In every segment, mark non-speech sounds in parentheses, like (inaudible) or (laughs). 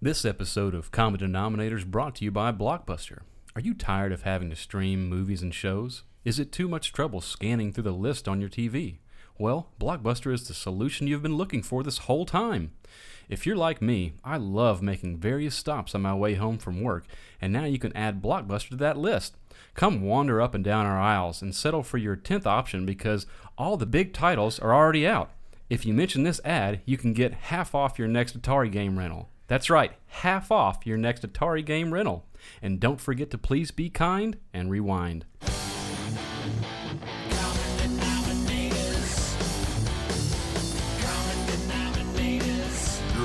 This episode of Common Denominators brought to you by Blockbuster. Are you tired of having to stream movies and shows? Is it too much trouble scanning through the list on your TV? Well, Blockbuster is the solution you've been looking for this whole time. If you're like me, I love making various stops on my way home from work, and now you can add Blockbuster to that list. Come wander up and down our aisles and settle for your 10th option because all the big titles are already out. If you mention this ad, you can get half off your next Atari game rental. That's right, half off your next Atari game rental. And don't forget to please be kind and rewind. You're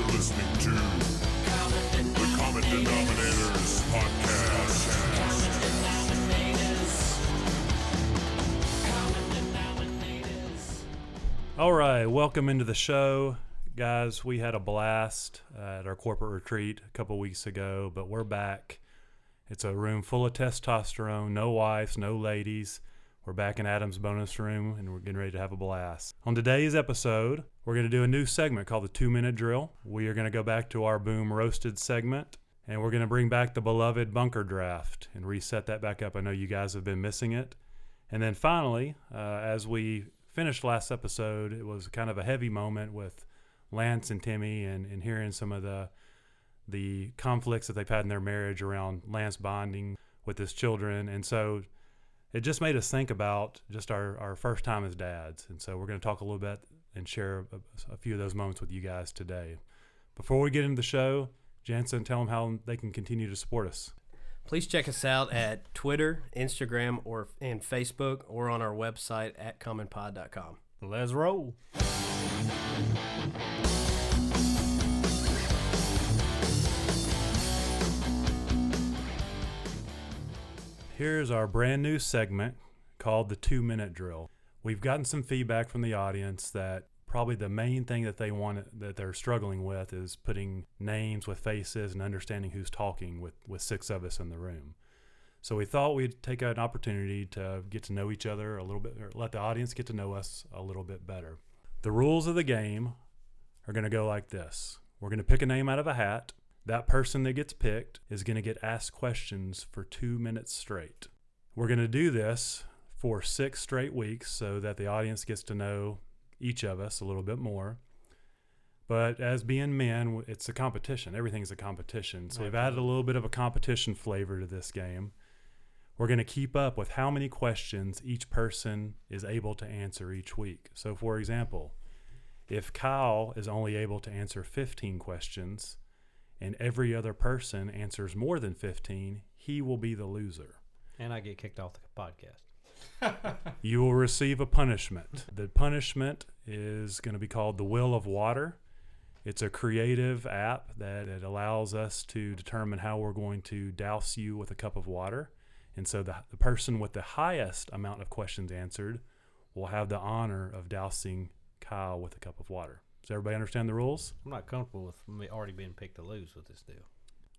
listening to the Common Denominators Podcast. All right, welcome into the show, guys. We had a blast uh, at our corporate retreat a couple weeks ago, but we're back. It's a room full of testosterone, no wives, no ladies. We're back in Adam's bonus room, and we're getting ready to have a blast. On today's episode, we're going to do a new segment called the Two Minute Drill. We are going to go back to our Boom Roasted segment, and we're going to bring back the beloved bunker draft and reset that back up. I know you guys have been missing it. And then finally, uh, as we finished last episode, it was kind of a heavy moment with Lance and Timmy and, and hearing some of the the conflicts that they've had in their marriage around Lance bonding with his children. And so it just made us think about just our, our first time as dads. And so we're going to talk a little bit and share a, a few of those moments with you guys today. Before we get into the show, Jansen, tell them how they can continue to support us. Please check us out at Twitter, Instagram, or and Facebook, or on our website at commonpod.com. Let's roll. Here's our brand new segment called the two minute drill. We've gotten some feedback from the audience that probably the main thing that they want that they're struggling with is putting names with faces and understanding who's talking with, with six of us in the room. So we thought we'd take an opportunity to get to know each other a little bit, or let the audience get to know us a little bit better. The rules of the game are going to go like this We're going to pick a name out of a hat. That person that gets picked is going to get asked questions for two minutes straight. We're going to do this for six straight weeks so that the audience gets to know each of us a little bit more. But as being men, it's a competition. Everything's a competition. So we've added a little bit of a competition flavor to this game. We're going to keep up with how many questions each person is able to answer each week. So, for example, if Kyle is only able to answer 15 questions and every other person answers more than 15, he will be the loser. And I get kicked off the podcast. (laughs) You will receive a punishment. The punishment is going to be called the Will of Water. It's a creative app that it allows us to determine how we're going to douse you with a cup of water. And so the, the person with the highest amount of questions answered will have the honor of dousing Kyle with a cup of water. Does everybody understand the rules? I'm not comfortable with me already being picked to lose with this deal.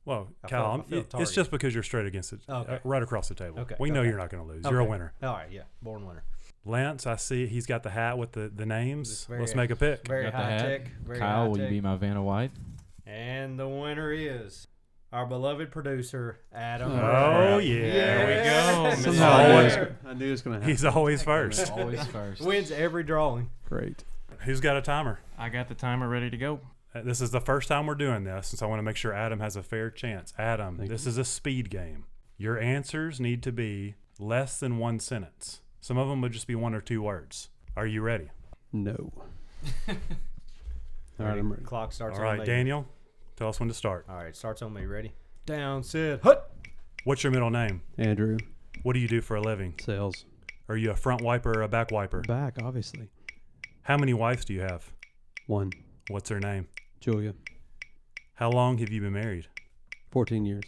Well, I Kyle, feel- feel it's just because you're straight against it, Okay. uh, right across the table. Okay, We know you're not going to lose. You're a winner. All right, yeah, born winner. Lance, I see he's got the hat with the, the names. Very- Let's make a pick. Very Got high hat. tech. Very Kyle, high will you be my Vanna White? And the winner is our beloved producer Adam. Oh, yeah. There we go. He's Somehow I knew it always, was- I knew it was going to happen. he's always first. Always first. Wins every drawing. Great. Who's got a timer? I got the timer ready to go. Uh, This is the first time we're doing this, and so I want to make sure Adam has a fair chance. Adam, Thank this is a speed game. Your answers need to be less than one sentence. Some of them would just be one or two words. Are you ready? No. (laughs) All right, I'm ready. Clock starts All right, on. Daniel, tell us when to start. All right, starts on me. Ready? Down, sit, hut. What's your middle name? Andrew, What do you do for a living? sales. Are you a front wiper or a back wiper? Back, obviously. How many wives do you have? One. What's her name? Julia, How long have you been married? 14 years.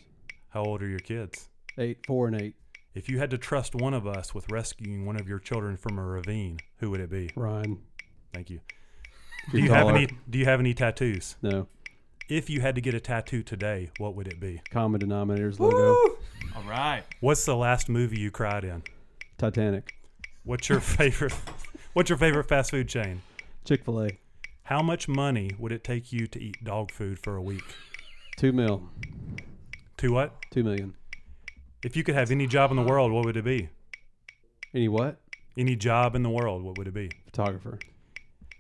How old are your kids? Eight, four, and eight. If you had to trust one of us with rescuing one of your children from a ravine, who would it be? Ryan. Thank you. Do you have any do you have any tattoos? No. If you had to get a tattoo today, what would it be? Common denominators logo. All right. What's the last movie you cried in? Titanic. What's your (laughs) favorite What's your favorite fast food chain? Chick fil A. How much money would it take you to eat dog food for a week? Two mil. Two what? Two million. If you could have any job in the world, what would it be? Any what? Any job in the world, what would it be? Photographer.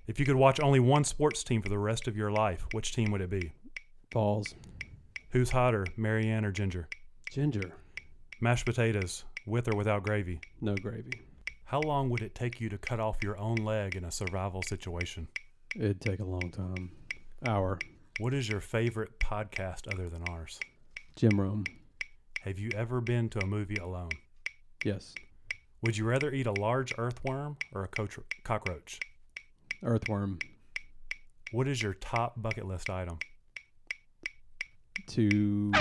If you could watch only one sports team for the rest of your life, which team would it be? Balls. Who's hotter, Mary Ann or Ginger? Ginger. Mashed potatoes, with or without gravy. No gravy. How long would it take you to cut off your own leg in a survival situation? It'd take a long time. Hour. What is your favorite podcast other than ours? Jim Rome. Have you ever been to a movie alone? Yes. Would you rather eat a large earthworm or a cockroach? Earthworm. What is your top bucket list item? To.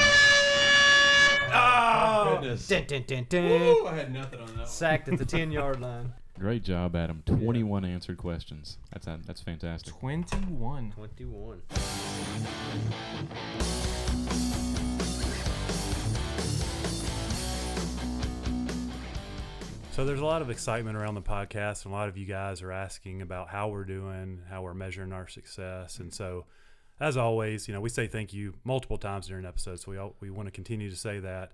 Oh, goodness. dun, dun, dun, dun. I had nothing on that Sacked at the (laughs) 10 yard line. Great job, Adam. 21 answered questions. That's that's fantastic. 21. 21. So there's a lot of excitement around the podcast, and a lot of you guys are asking about how we're doing, how we're measuring our success, and so as always, you know, we say thank you multiple times during episodes. So we all, we want to continue to say that.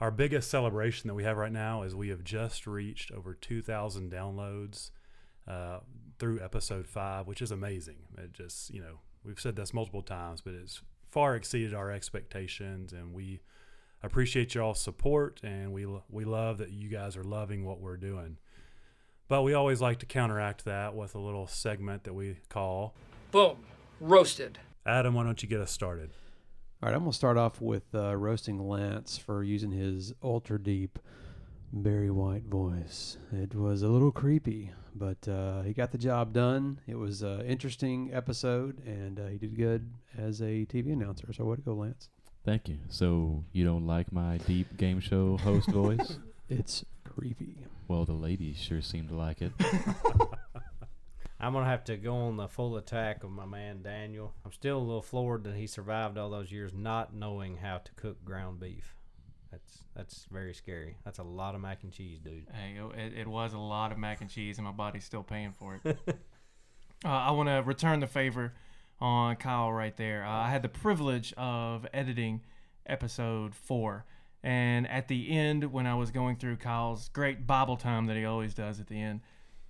Our biggest celebration that we have right now is we have just reached over 2,000 downloads uh, through episode five, which is amazing. It just, you know, we've said this multiple times, but it's far exceeded our expectations, and we appreciate y'all's support, and we we love that you guys are loving what we're doing. But we always like to counteract that with a little segment that we call Boom. Roasted. Adam. Why don't you get us started? All right, I'm gonna start off with uh, roasting Lance for using his ultra deep, Barry White voice. It was a little creepy, but uh, he got the job done. It was an interesting episode, and uh, he did good as a TV announcer. So way to go, Lance! Thank you. So you don't like my deep game show host voice? (laughs) It's creepy. Well, the ladies sure seem to like it. (laughs) I'm going to have to go on the full attack of my man Daniel. I'm still a little floored that he survived all those years not knowing how to cook ground beef. That's that's very scary. That's a lot of mac and cheese, dude. Hey, it, it was a lot of mac and cheese, and my body's still paying for it. (laughs) uh, I want to return the favor on Kyle right there. Uh, I had the privilege of editing episode four. And at the end, when I was going through Kyle's great Bible time that he always does at the end,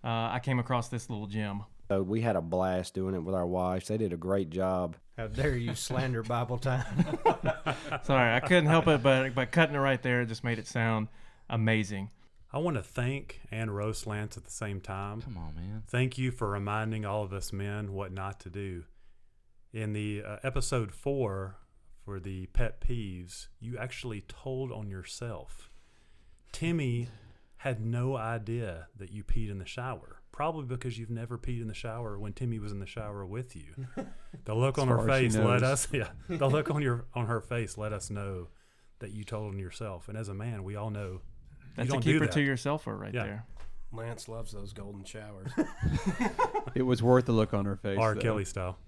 uh, I came across this little gem. So we had a blast doing it with our wives. They did a great job. How dare you slander Bible time? (laughs) Sorry, I couldn't help it, but by cutting it right there, it just made it sound amazing. I want to thank and roast Lance at the same time. Come on, man. Thank you for reminding all of us men what not to do. In the uh, episode four for the pet peeves, you actually told on yourself. Timmy had no idea that you peed in the shower, probably because you've never peed in the shower when Timmy was in the shower with you. (laughs) The look on her far as she face let us, (laughs) yeah, the look on your on her face let us know that you told on yourself. And as a man, we all know That's a don't do keeper that. to yourselfer right Yeah. there. Lance loves those golden showers. (laughs) It was worth the look on her face. R. though. Kelly style.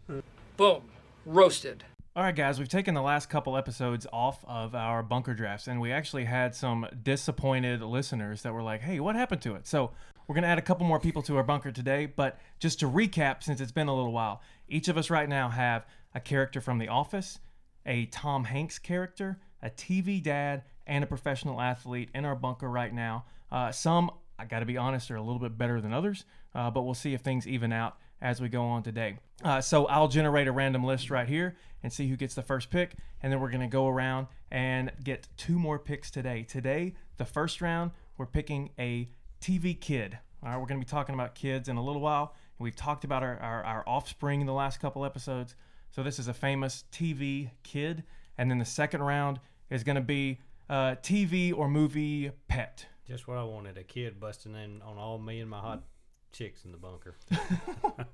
Boom. Roasted. All right, guys, we've taken the last couple episodes off of our bunker drafts, and we actually had some disappointed listeners that were like, hey, what happened to it? So we're going to add a couple more people to our bunker today. But just to recap, since it's been a little while, each of us right now have a character from The Office, a Tom Hanks character, a TV dad, and a professional athlete in our bunker right now. Uh, some, I got to be honest, are a little bit better than others, uh, but we'll see if things even out as we go on today. Uh, so I'll generate a random list right here and see who gets the first pick, and then we're going to go around and get two more picks today. Today, the first round, we're picking a TV kid. All right, we're going to be talking about kids in a little while. We've talked about our, our, our offspring in the last couple episodes. So this is a famous TV kid. And then the second round is going to be uh, TV or movie pet. Just what I wanted a kid busting in on all me and my hot chicks in the bunker. (laughs)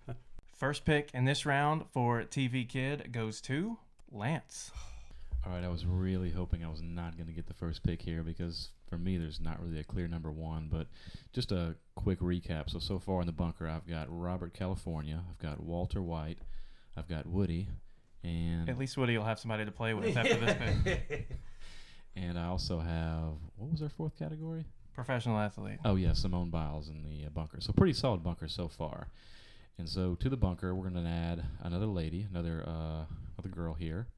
First pick in this round for TV kid goes to Lance. (sighs) All right, I was really hoping I was not going to get the first pick here because for me, there's not really a clear number one. But just a quick recap. So, so far in the bunker, I've got Robert California, I've got Walter White, I've got Woody, and At least Woody will have somebody to play with after this (laughs) pick. and I also have what was our fourth category? Professional athlete. Oh yeah, Simone Biles in the uh, bunker. So pretty solid bunker so far. And so to the bunker, we're going to add another lady, another uh, another girl here,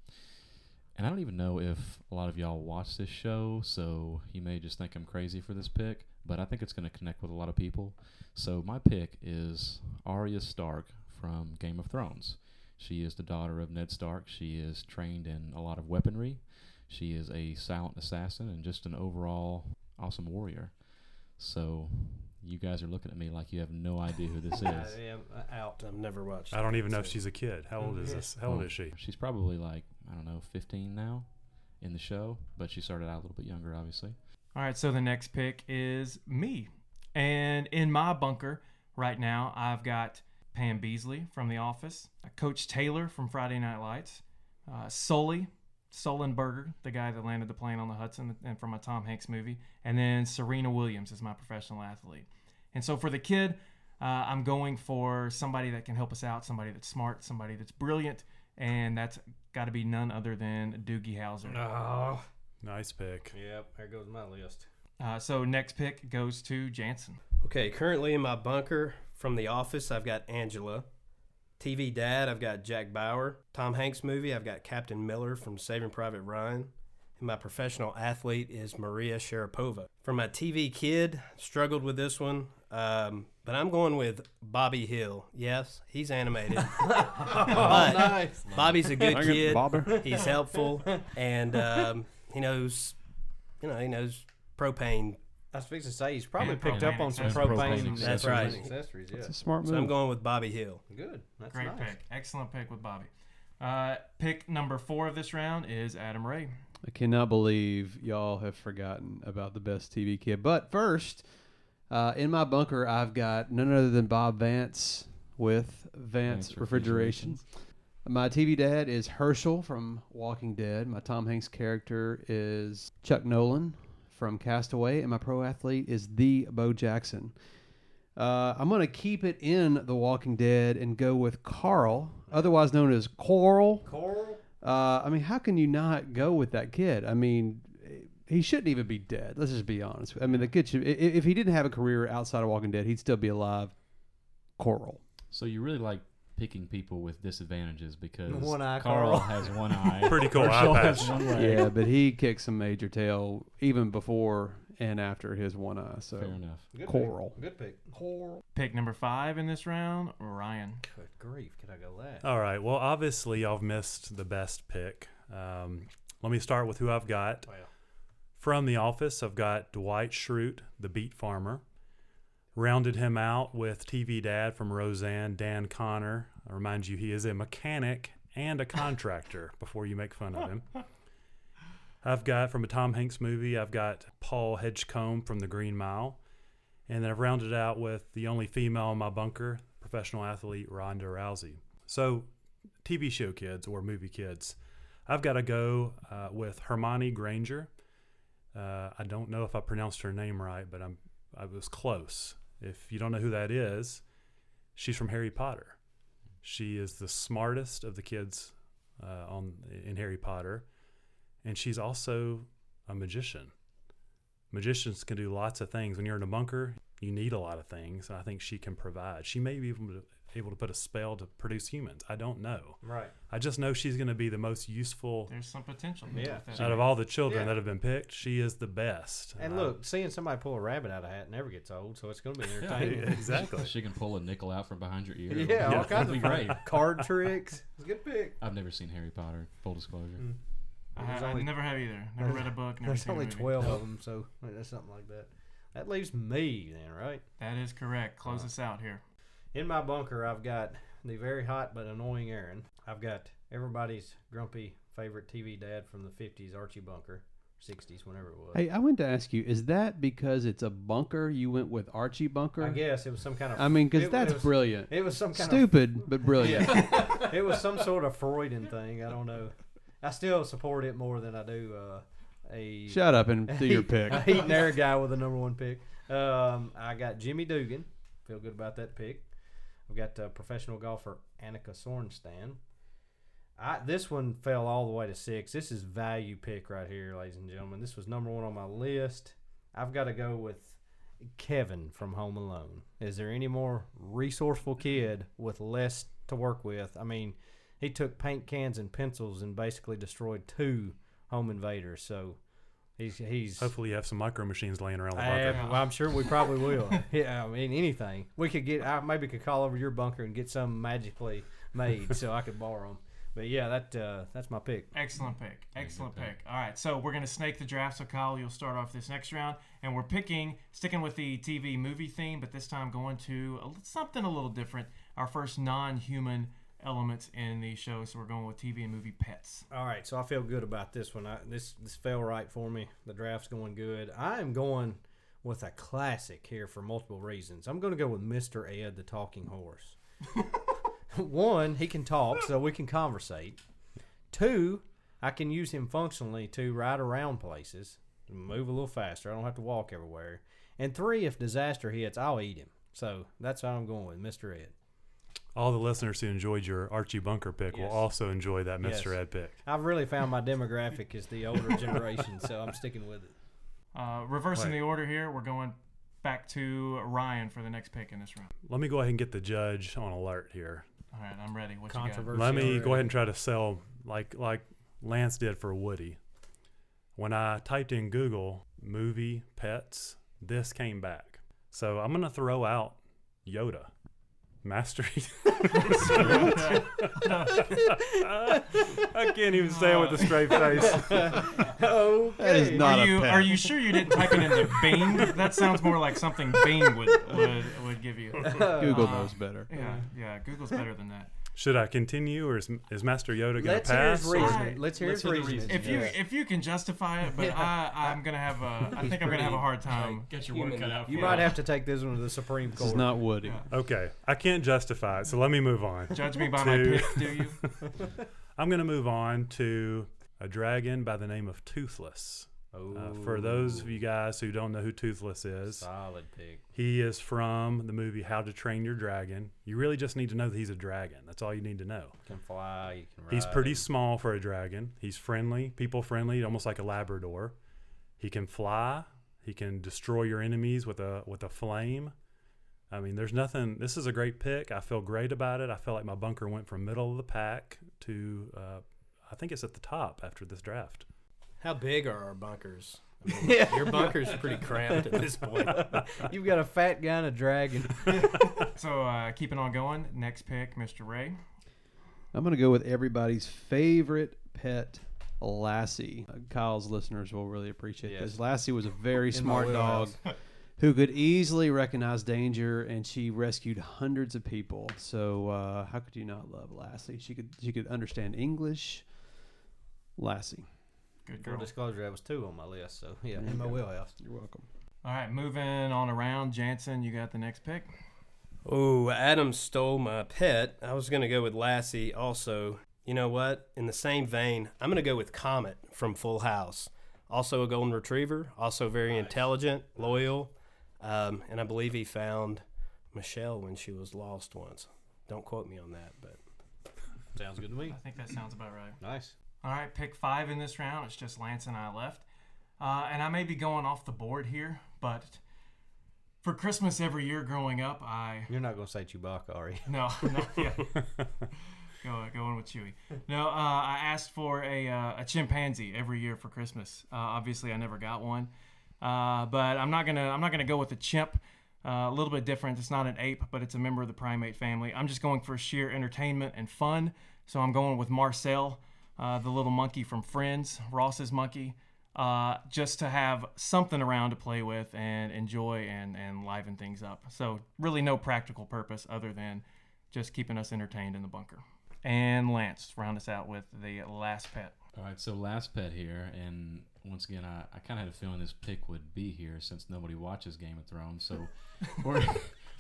And I don't even know if a lot of y'all watch this show, so you may just think I'm crazy for this pick, but I think it's going to connect with a lot of people. So my pick is Arya Stark from Game of Thrones. She is the daughter of Ned Stark. She is trained in a lot of weaponry. She is a silent assassin and just an overall awesome warrior. So you guys are looking at me like you have no idea who this (laughs) is. I am uh, out. I've never watched. I don't even know if she's a kid. How old is this? How old is she? She's probably like, I don't know, 15 now in the show, but she started out a little bit younger, obviously. All right, so the next pick is me. And in my bunker right now, I've got Pam Beesly from The Office, Coach Taylor from Friday Night Lights, uh, Sully, Sullenberger, the guy that landed the plane on the Hudson and from a Tom Hanks movie, and then Serena Williams is my professional athlete. And so for the kid, uh, I'm going for somebody that can help us out, somebody that's smart, somebody that's brilliant, and that's got to be none other than Doogie Howser. Oh. Nice pick. Yep, there goes my list. Uh, so next pick goes to Jansen. Okay, currently in my bunker from The Office, I've got Angela. TV Dad, I've got Jack Bauer. Tom Hanks movie, I've got Captain Miller from Saving Private Ryan. And my professional athlete is Maria Sharapova. For my TV kid, struggled with this one, um, but I'm going with Bobby Hill. Yes, he's animated. (laughs) Oh, but nice. Bobby's a good Thank kid. Bobber. He's helpful, and um, he knows, you know, he knows propane. I was fixing to say he's probably And picked up propane on some accessories. propane. Propane That's accessories. right. Accessories, yeah. It's a smart So move. I'm going with Bobby Hill. Good. That's Great nice. pick. Excellent pick with Bobby. Uh, pick number four of this round is Adam Ray. I cannot believe y'all have forgotten about the best TV kid. But first, uh, in my bunker, I've got none other than Bob Vance with Vance, Vance Refrigeration. My TV dad is Hershel from Walking Dead. My Tom Hanks character is Chuck Nolan from Castaway, and my pro athlete is the Bo Jackson. Uh, I'm going to keep it in The Walking Dead and go with Carl, otherwise known as Coral. Coral. Uh, I mean, how can you not go with that kid? I mean, he shouldn't even be dead. Let's just be honest. I mean, the kid should. If he didn't have a career outside of Walking Dead, he'd still be alive. Coral. So you really like picking people with disadvantages because One eye Carl Carl. has one (laughs) eye. Pretty cool Hershel eye has patch. one leg. Yeah, but he kicked some major tail even before and after his one eye. So Fair enough. Good Coral. Pick. Good pick. Coral. Pick number five in this round, Ryan. Good grief. Could I go that? All right. Well, obviously, y'all have missed the best pick. Um, let me start with who I've got. Well. From The Office, I've got Dwight Schrute, the beet farmer. Rounded him out with TV dad from Roseanne, Dan Connor. I remind you, he is a mechanic and a contractor (laughs) before you make fun of him. I've got from a Tom Hanks movie, I've got Paul Hedgecombe from The Green Mile. And then I've rounded out with the only female in my bunker, professional athlete Ronda Rousey. So, TV show kids or movie kids, I've got to go uh, with Hermione Granger. Uh, I don't know if I pronounced her name right, but I'm I was close. If you don't know who that is, she's from Harry Potter. She is the smartest of the kids uh, on in Harry Potter, and she's also a magician. Magicians can do lots of things. When you're in a bunker, you need a lot of things, and I think she can provide. She may be able to, able to put a spell to produce humans. I don't know. Right. I just know she's going to be the most useful There's some potential. Yeah. with out of all the children Yeah. that have been picked. She is the best. And Uh, look, seeing somebody pull a rabbit out of a hat never gets old, so it's going to be (laughs) yeah, entertaining. exactly. She can pull a nickel out from behind your ear. Yeah, all Yeah. kinds That'd of be great. (laughs) card tricks. It's a good pick. I've never seen Harry Potter. Full disclosure. Mm. I, There's I only- never have either. Never read a book. Never There's seen only a movie. 12 of (laughs) them, so that's something like that. That leaves me then, right? That is correct. Close us out here. In my bunker, I've got the very hot but annoying Erin. I've got everybody's grumpy favorite TV dad from the 50s, Archie Bunker, 60s, whenever it was. Hey, I wanted to ask you: Is that because it's a bunker? You went with Archie Bunker? I guess it was some kind of. I mean, it- because it that's was- brilliant. It was some kind of Stupid, but brilliant. Yeah. (laughs) it was some sort of Freudian thing. I don't know. I still support it more than I do uh, a. Shut up and (laughs) do your pick. (laughs) A heat and air guy with the number one pick. Um, I got Jimmy Dugan. Feel good about that pick. I've got uh, professional golfer Annika Sorenstam. I, this one fell all the way to six. This is value pick right here, ladies and gentlemen. This was number one on my list. I've got to go with Kevin from Home Alone. Is there any more resourceful kid with less to work with? I mean, he took paint cans and pencils and basically destroyed two home invader. So he's he's. Hopefully, you have some micro machines laying around the I bunker. have- well, I'm sure we probably will. (laughs) yeah, I mean anything. We could get. I maybe could call over your bunker and get some magically made, so I could borrow them. But yeah, that uh, that's my pick. Excellent pick. Excellent pick. All right, so we're gonna snake the draft. So Kyle, you'll start off this next round, and we're picking, sticking with the TV movie theme, but this time going to a, something a little different. Our first non-human elements in the show. So we're going with TV and movie pets. All right, so I feel good about this one. I, this this fell right for me. The draft's going good. I am going with a classic here for multiple reasons. I'm going to go with Mr. Ed, the talking horse. (laughs) One, he can talk, so we can conversate. Two, I can use him functionally to ride around places, move a little faster. I don't have to walk everywhere. And three, if disaster hits, I'll eat him. So that's how I'm going with Mr. Ed. All the listeners who enjoyed your Archie Bunker pick will also enjoy that Mr. Yes. Ed pick. I've really found my demographic is the older generation, so I'm sticking with it. Uh, reversing Wait. the order here, we're going back to Ryan for the next pick in this round. Let me go ahead and get the judge on alert here. All right, I'm ready. What you got? Controversy. Let me go ahead and try to sell like like Lance did for Woody. When I typed in Google movie pets, this came back. So I'm gonna throw out Yoda. Master (laughs) I can't even say it with a straight face. Oh, that is not are a you pet. are you sure you didn't type it into Bing? That sounds more like something Bing would would, would give you. Google Uh, knows better. Yeah, yeah. Google's better than that. Should I continue or is, is Master Yoda gonna Let's hear his pass? or- Let's hear Let's his hear the reasoning. If you Yeah. if you can justify it, but (laughs) I I'm gonna have a I think I'm gonna have a hard time. Get your Human- work cut out for You might have to take this one to the Supreme This Court. is not Woody. Yeah. Okay, I can't justify it, so let me move on. Judge me by my Two. pick, do you? (laughs) I'm going to move on to a dragon by the name of Toothless. Uh, for those of you guys who don't know who Toothless is, solid pick. he is from the movie How to Train Your Dragon. You really just need to know that he's a dragon. That's all you need to know. Can fly. You can ride. He's pretty small for a dragon. He's friendly, people friendly, almost like a Labrador. He can fly. He can destroy your enemies with a with a flame. I mean, there's nothing. This is a great pick. I feel great about it. I feel like my bunker went from middle of the pack to, uh, I think it's at the top after this draft. How big are our bunkers? I mean, Your bunker's pretty cramped at this point. (laughs) You've got a fat guy and a dragon. (laughs) So uh, keeping on going. Next pick, Mr. Ray. I'm going to go with everybody's favorite pet, Lassie. Uh, Kyle's listeners will really appreciate Yes. this. Lassie was a very In smart dog who could easily recognize danger, and she rescued hundreds of people. So uh, how could you not love Lassie? She could she could understand English. Lassie, Good Full disclosure, that was two on my list. So yeah, in my wheelhouse. you're welcome. All right, moving on around. Jansen, you got the next pick. Oh, Adam stole my pet. I was going to go with Lassie also. You know what? In the same vein, I'm going to go with Comet from Full House. Also a golden retriever, also very intelligent, loyal, um, and I believe he found Michelle when she was lost once. Don't quote me on that, but Sounds good to me. I think that sounds about right. Nice. All right, pick five in this round. It's just Lance and I left. Uh, and I may be going off the board here, but for Christmas every year growing up, I You're not gonna say Chewbacca, are you? (laughs) no, no yeah, (laughs) go going with Chewy. No, uh, I asked for a uh, a chimpanzee every year for Christmas. Uh, obviously, I never got one, uh, but I'm not gonna I'm not gonna go with a chimp. Uh, a little bit different. It's not an ape, but it's a member of the primate family. I'm just going for sheer entertainment and fun. So I'm going with Marcel, uh, the little monkey from Friends, Ross's monkey, uh, just to have something around to play with and enjoy and, and liven things up. So really no practical purpose other than just keeping us entertained in the bunker. And Lance, round us out with the last pet. All right, so last pet here, and once again, I, I kind of had a feeling this pick would be here since nobody watches Game of Thrones. So (laughs) we're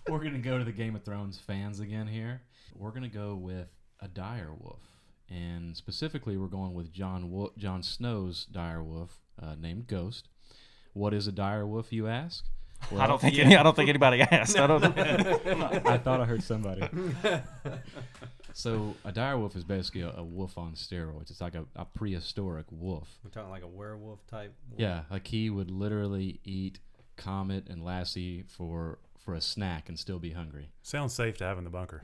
we're gonna go to the Game of Thrones fans again here. We're gonna go with a dire wolf, and specifically, we're going with John Wo- Jon Snow's dire wolf uh, named Ghost. What is a dire wolf, you ask? (laughs) I don't think any, I don't think anybody (laughs) asked. I don't. (laughs) I thought I heard somebody. so a dire wolf is basically a, a wolf on steroids. It's like a, a prehistoric wolf. We're talking like a werewolf type. Yeah, like he would literally eat Comet and Lassie for for a snack and still be hungry. Sounds safe to have in the bunker.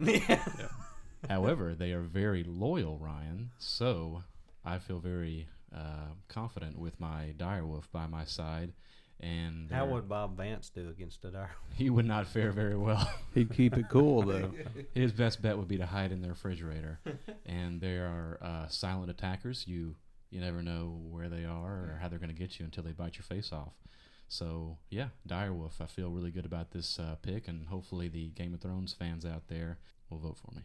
However, they are very loyal, Ryan. So I feel very uh, confident with my direwolf by my side. And How would Bob Vance do against a dire? (laughs) he would not fare very well. He'd keep it cool though. (laughs) His best bet would be to hide in the refrigerator. and they are uh, silent attackers. You you never know where they are or how they're going to get you until they bite your face off. So yeah, Direwolf. I feel really good about this uh, pick, and hopefully the Game of Thrones fans out there will vote for me.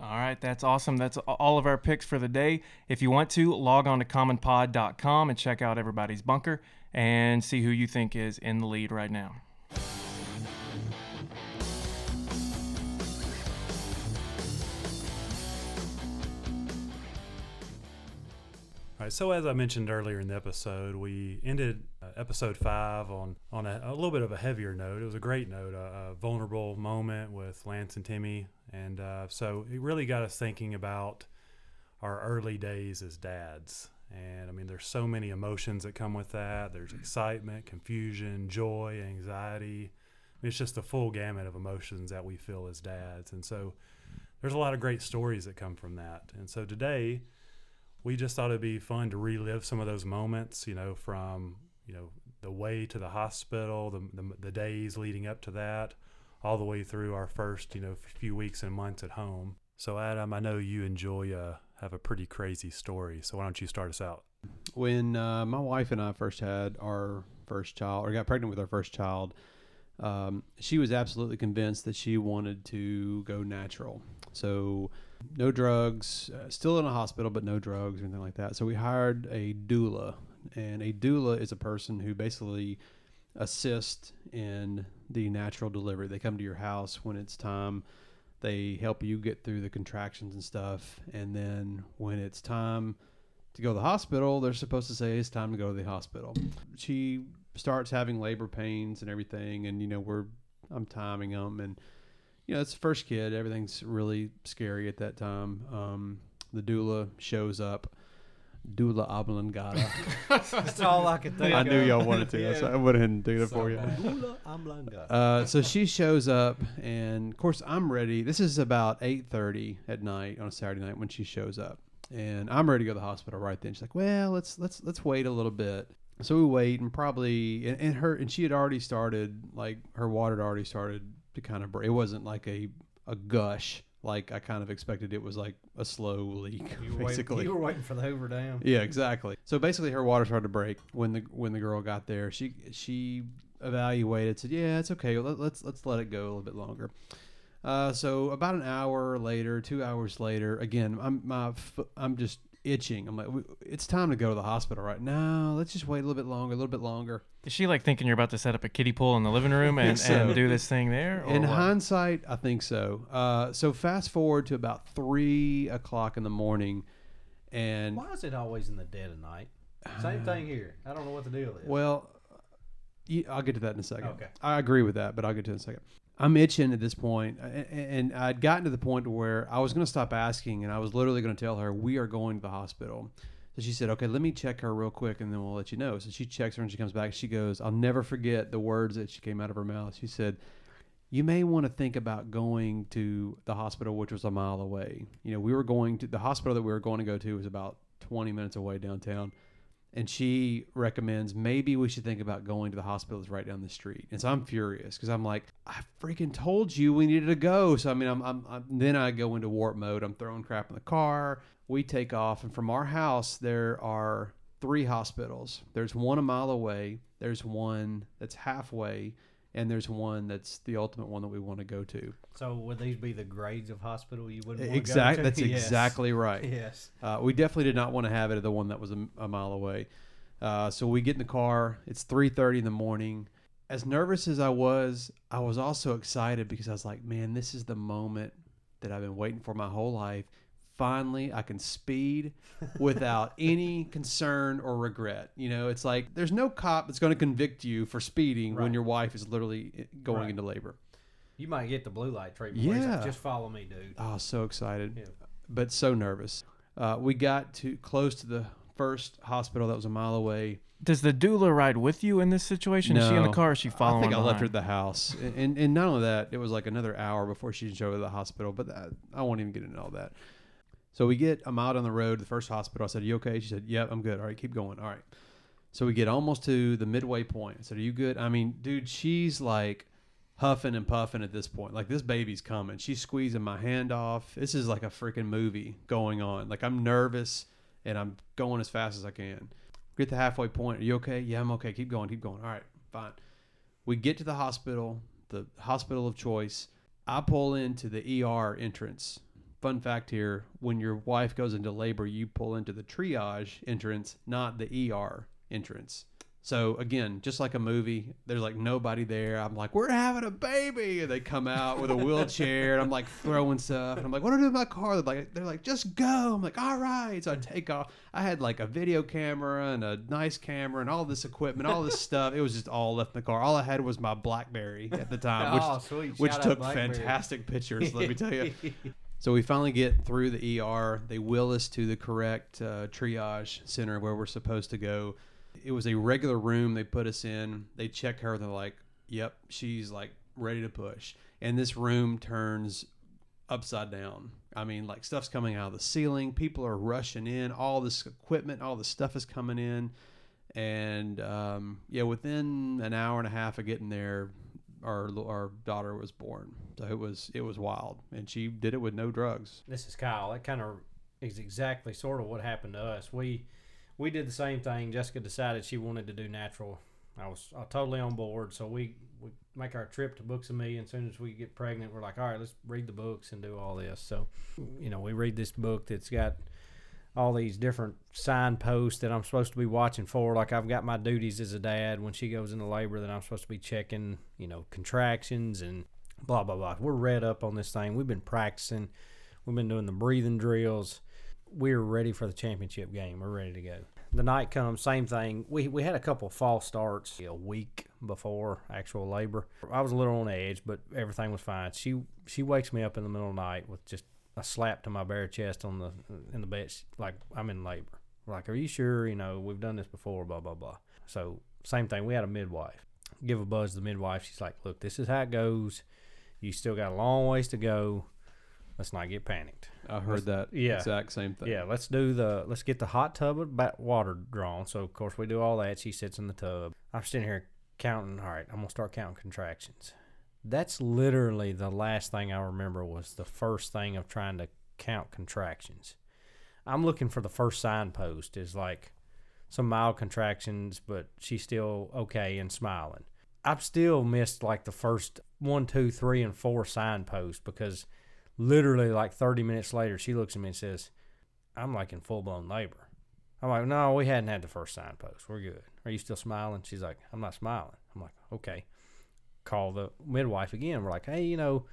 All right, that's awesome. That's all of our picks for the day. If you want to, log on to commonpod.com and check out everybody's bunker and see who you think is in the lead right now. All right, so as I mentioned earlier in the episode, we ended uh, episode five on on a, a little bit of a heavier note. It was a great note, a, a vulnerable moment with Lance and Timmy, and uh, so it really got us thinking about our early days as dads. And I mean, there's so many emotions that come with that. There's excitement, confusion, joy, anxiety. I mean, it's just the full gamut of emotions that we feel as dads. And so there's a lot of great stories that come from that. And so today, we just thought it'd be fun to relive some of those moments, you know, from, you know, the way to the hospital, the, the, the days leading up to that, all the way through our first, you know, few weeks and months at home. So, Adam, I know you enjoy, uh, have a pretty crazy story. So, why don't you start us out? when uh, my wife and I first had our first child, or got pregnant with our first child, um, she was absolutely convinced that she wanted to go natural. So, no drugs, uh, still in a hospital, but no drugs or anything like that. So, we hired a doula. And a doula is a person who basically assists in the natural delivery. They come to your house when it's time. They help you get through the contractions and stuff. And then when it's time to go to the hospital, they're supposed to say it's time to go to the hospital. She starts having labor pains and everything, and you know we're I'm timing them, and you know it's the first kid. Everything's really scary at that time. Um, the doula shows up. Doula oblongata. (laughs) That's all I could think I of. knew y'all wanted to. That's why I went ahead and do that for you. Doula oblongata. Uh, so she shows up, and of course I'm ready. This is about eight thirty at night on a Saturday night when she shows up, and I'm ready to go to the hospital right then. She's like, "Well, let's let's let's wait a little bit." So we wait, and probably and, and her and she had already started like her water had already started to kind of break. It wasn't like a a gush like I kind of expected. It was like a slow leak, You were, basically. waiting, you were waiting for the Hoover Dam. Yeah, exactly. So basically, her water started to break when the when the girl got there. She she evaluated, said, "Yeah, it's okay. Let, let's let's let it go a little bit longer." Uh, so about an hour later, two hours later, again, I'm my I'm just itching. I'm like, it's time to go to the hospital right now. Let's just wait a little bit longer, a little bit longer. Is she like thinking you're about to set up a kiddie pool in the living room and, (laughs) so. and do this thing there? or In what? hindsight, I think so. Uh, so fast forward to about three o'clock in the morning, and Why is it always in the dead of night? Same thing here. I don't know what the deal is. Well, I'll get to that in a second. Okay. I agree with that, but I'll get to it in a second. I'm itching at this point, and I'd gotten to the point where I was going to stop asking, and I was literally going to tell her we are going to the hospital. So she said, "Okay, let me check her real quick, and then we'll let you know." So she checks her, and she comes back. She goes, "I'll never forget the words that she came out of her mouth." She said, "You may want to think about going to the hospital, which was a mile away. You know, we were going to the hospital that we were going to go to was about 20 minutes away downtown." And she recommends maybe we should think about going to the hospital that's right down the street. And so I'm furious because I'm like, I freaking told you we needed to go. So I mean, I'm, I'm, I'm then I go into warp mode. I'm throwing crap in the car. We take off, and from our house there are three hospitals. There's one a mile away. There's one that's halfway, and there's one that's the ultimate one that we want to go to. so would these be the grades of hospital you wouldn't want Exact. to go to? Exactly. That's (laughs) Yes. exactly right. Yes. Uh, we definitely did not want to have it at the one that was a, a mile away. Uh, so we get in the car. It's three thirty in the morning. As nervous as I was, I was also excited because I was like, "Man, this is the moment that I've been waiting for my whole life. Finally, I can speed (laughs) without any concern or regret. You know, it's like there's no cop that's going to convict you for speeding when your wife is literally eh, going Right. into labor. You might get the blue light treatment. where he's like, Yeah. Just follow me, dude. Oh, so excited, Yeah. but so nervous. Uh, we got to close to the first hospital that was a mile away. Does the doula ride with you in this situation? Is she in the car? Or is she following? I think I left her at the house, and, and and not only that, it was like another hour before she showed up at the hospital. But that, I won't even get into all that. So we get, I'm out on the road, the first hospital. I said, "You okay?" She said, "Yep, I'm good." All right, keep going. All right. So we get almost to the midway point. I said, "Are you good?" I mean, dude, she's like huffing and puffing at this point. Like this baby's coming. She's squeezing my hand off. This is like a freaking movie going on. Like I'm nervous and I'm going as fast as I can. Get the halfway point. Are you okay? Yeah, I'm okay. Keep going. Keep going. All right, fine. We get to the hospital, the hospital of choice. I pull into the ER entrance. Fun fact here when your wife goes into labor, you pull into the triage entrance, not the ER entrance. So again, just like a movie, there's like nobody there. I'm like, we're having a baby, and they come out with a wheelchair, and I'm like throwing stuff, and I'm like, what do I do with my car? They're like, they're like, just go. I'm like, all right. So I take off. I had like a video camera and a nice camera and all this equipment, all this stuff. It was just all left in the car. All I had was my BlackBerry at the time, (laughs) which Oh, sweet. which took fantastic pictures. Let me tell you. (laughs) So we finally get through the ER. They wheel us to the correct uh, triage center where we're supposed to go. It was a regular room they put us in. They check her. They're like, "Yep, she's like ready to push." And this room turns upside down. I mean, like stuff's coming out of the ceiling. People are rushing in. All this equipment, all this stuff is coming in. And um, yeah, within an hour and a half of getting there, our our daughter was born. So it was it was wild, and she did it with no drugs. This is Kyle. That kind of is exactly sort of what happened to us. We we did the same thing. Jessica decided she wanted to do natural. I was uh, totally on board. So we we make our trip to Books a Million. As soon as we get pregnant, we're like, all right, let's read the books and do all this. So you know, we read this book that's got all these different signposts that I'm supposed to be watching for. Like I've got my duties as a dad when she goes into labor that I'm supposed to be checking, you know, contractions and blah blah blah. We're read up on this thing. We've been practicing. We've been doing the breathing drills. We're ready for the championship game. We're ready to go. The night comes, same thing. We we had a couple of false starts a week before actual labor. I was a little on edge, but everything was fine. She she wakes me up in the middle of the night with just a slap to my bare chest on the in the bed, like I'm in labor. Like, are you sure? You know, we've done this before. Blah blah blah. So same thing. We had a midwife. Give a buzz to the midwife. She's like, look, this is how it goes. You still got a long ways to go. Let's not get panicked. I heard that yeah. exact same thing. Yeah, let's do the let's get the hot tub of water drawn. So of course we do all that. She sits in the tub. I'm sitting here counting. All right, I'm gonna start counting contractions. That's literally the last thing I remember was the first thing of trying to count contractions. I'm looking for the first signpost is like some mild contractions, but she's still okay and smiling. I've still missed like the first one, two, three, and four signposts because literally like 30 minutes later, she looks at me and says, I'm like in full blown labor. I'm like, no, we hadn't had the first signpost. We're good. Are you still smiling? She's like, I'm not smiling. I'm like, okay. Call the midwife again. We're like, hey, you know,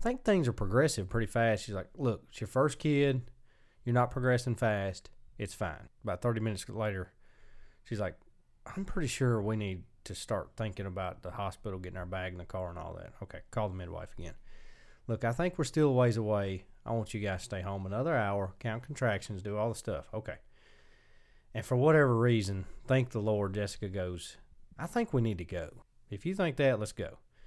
I think things are progressive pretty fast. She's like, look, it's your first kid. You're not progressing fast. It's fine. About 30 minutes later, she's like, I'm pretty sure we need to start thinking about the hospital, getting our bag in the car and all that. Okay, call the midwife again. Look, I think we're still a ways away. I want you guys to stay home another hour, count contractions, do all the stuff. Okay. And for whatever reason, thank the Lord, Jessica goes, I think we need to go. If you think that, let's go.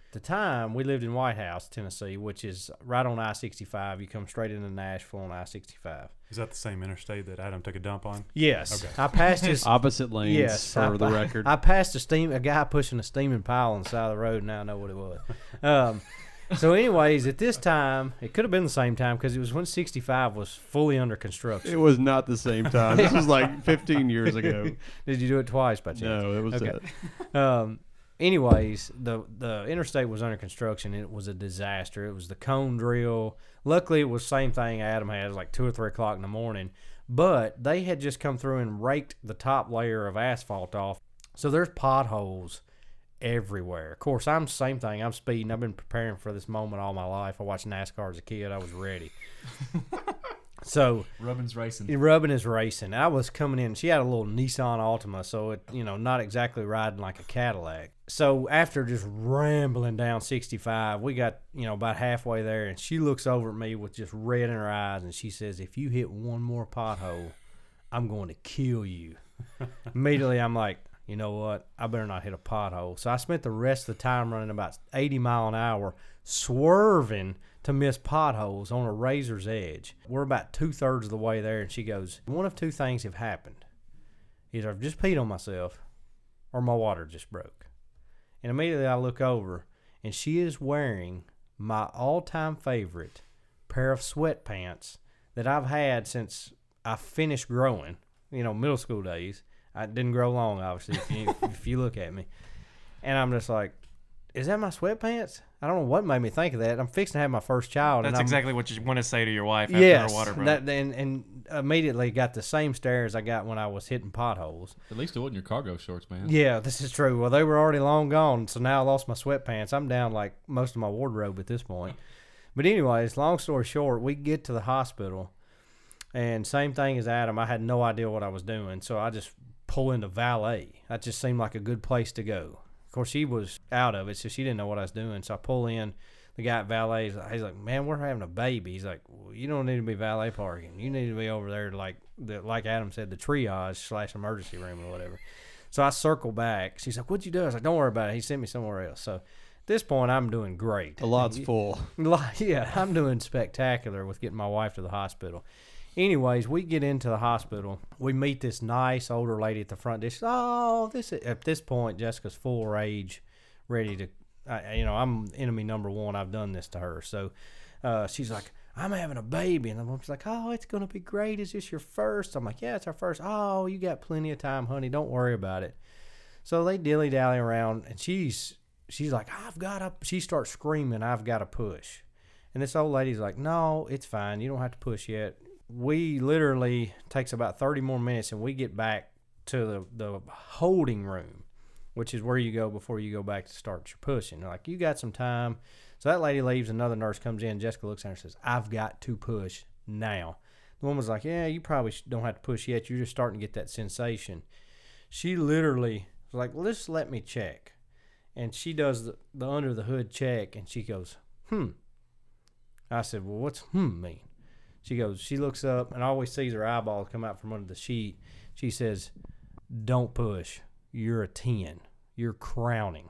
At the time, we lived in White House, Tennessee, which is right on I 65. You come straight into Nashville on I 65. Is that the same interstate that Adam took a dump on? Yes. Okay. I passed his. (laughs) Opposite lanes Yes, for I, the record. I passed a steam a guy pushing a steaming pile on the side of the road. Now I know what it was. Um, so, anyways, at this time, it could have been the same time because it was when 65 was fully under construction. it was not the same time. This was like 15 years ago. (laughs) Did you do it twice by chance? No, it was Okay. it. Um, anyways, the the interstate was under construction. It was a disaster. It was the cone drill. Luckily, it was same thing Adam had. It was like two or three o'clock in the morning. But they had just come through and raked the top layer of asphalt off. So there's potholes everywhere. Of course, I'm same thing. I'm speeding. I've been preparing for this moment all my life. I watched NASCAR as a kid. I was ready. (laughs) so Rubbin's racing. Rubbin is racing. I was coming in. She had a little Nissan Altima, so it you know not exactly riding like a Cadillac. So after just rambling down 65, we got you know about halfway there, and she looks over at me with just red in her eyes, and she says, "If you hit one more pothole, I'm going to kill you. (laughs) Immediately, I'm like, you know what? I better not hit a pothole. So I spent the rest of the time running about 80 mile an hour, swerving to miss potholes on a razor's edge. We're about two thirds of the way there, and she goes, One of two things have happened. Either I've just peed on myself, or my water just broke. And immediately I look over, and she is wearing my all time favorite pair of sweatpants that I've had since I finished growing, you know, middle school days. I didn't grow long, obviously, if you, (laughs) if you look at me. And I'm just like, is that my sweatpants? I don't know what made me think of that. I'm fixing to have my first child. That's and exactly what you want to say to your wife after yes, her water broke. that, and, and immediately got the same stares I got when I was hitting potholes. At least it wasn't your cargo shorts, man. Yeah, this is true. Well, they were already long gone, so now I lost my sweatpants. I'm down like most of my wardrobe at this point. But anyways, long story short, we get to the hospital, and same thing as Adam. I had no idea what I was doing, so I just pull into valet. That just seemed like a good place to go. Course, she was out of it, so she didn't know what I was doing. So I pull in. The guy at valet, he's like, he's like, "Man, we're having a baby." He's like, well, "You don't need to be valet parking. You need to be over there, like the like Adam said, the triage slash emergency room or whatever." So I circle back. She's like, "What'd you do?" I was like, "Don't worry about it. He sent me somewhere else." So at this point, I'm doing great. The lot's (laughs) full. Yeah, I'm doing spectacular with getting my wife to the hospital. Anyways, we get into the hospital. We meet this nice older lady at the front desk. Oh, this is, at this point, Jessica's full rage, ready to, I, you know, I'm enemy number one. I've done this to her. So uh, she's like, I'm having a baby. And I'm like, oh, it's going to be great. Is this your first? I'm like, yeah, it's our first. Oh, you got plenty of time, honey. Don't worry about it. So they dilly dally around, and she's she's like, I've got to. She starts screaming, I've got to push. And this old lady's like, No, it's fine. You don't have to push yet. We literally takes about thirty more minutes, and we get back to the the holding room, which is where you go before you go back to start your pushing. They're like, you got some time. So that lady leaves. Another nurse comes in. Jessica looks at her and says, I've got to push now. The woman's like, Yeah, you probably don't have to push yet. You're just starting to get that sensation. She literally was like, just let me check. And she does the, the under the hood check and she goes, hmm. I said, well, what's hmm mean? She goes, she looks up and always sees her eyeballs come out from under the sheet. She says, don't push. You're a 10. You're crowning.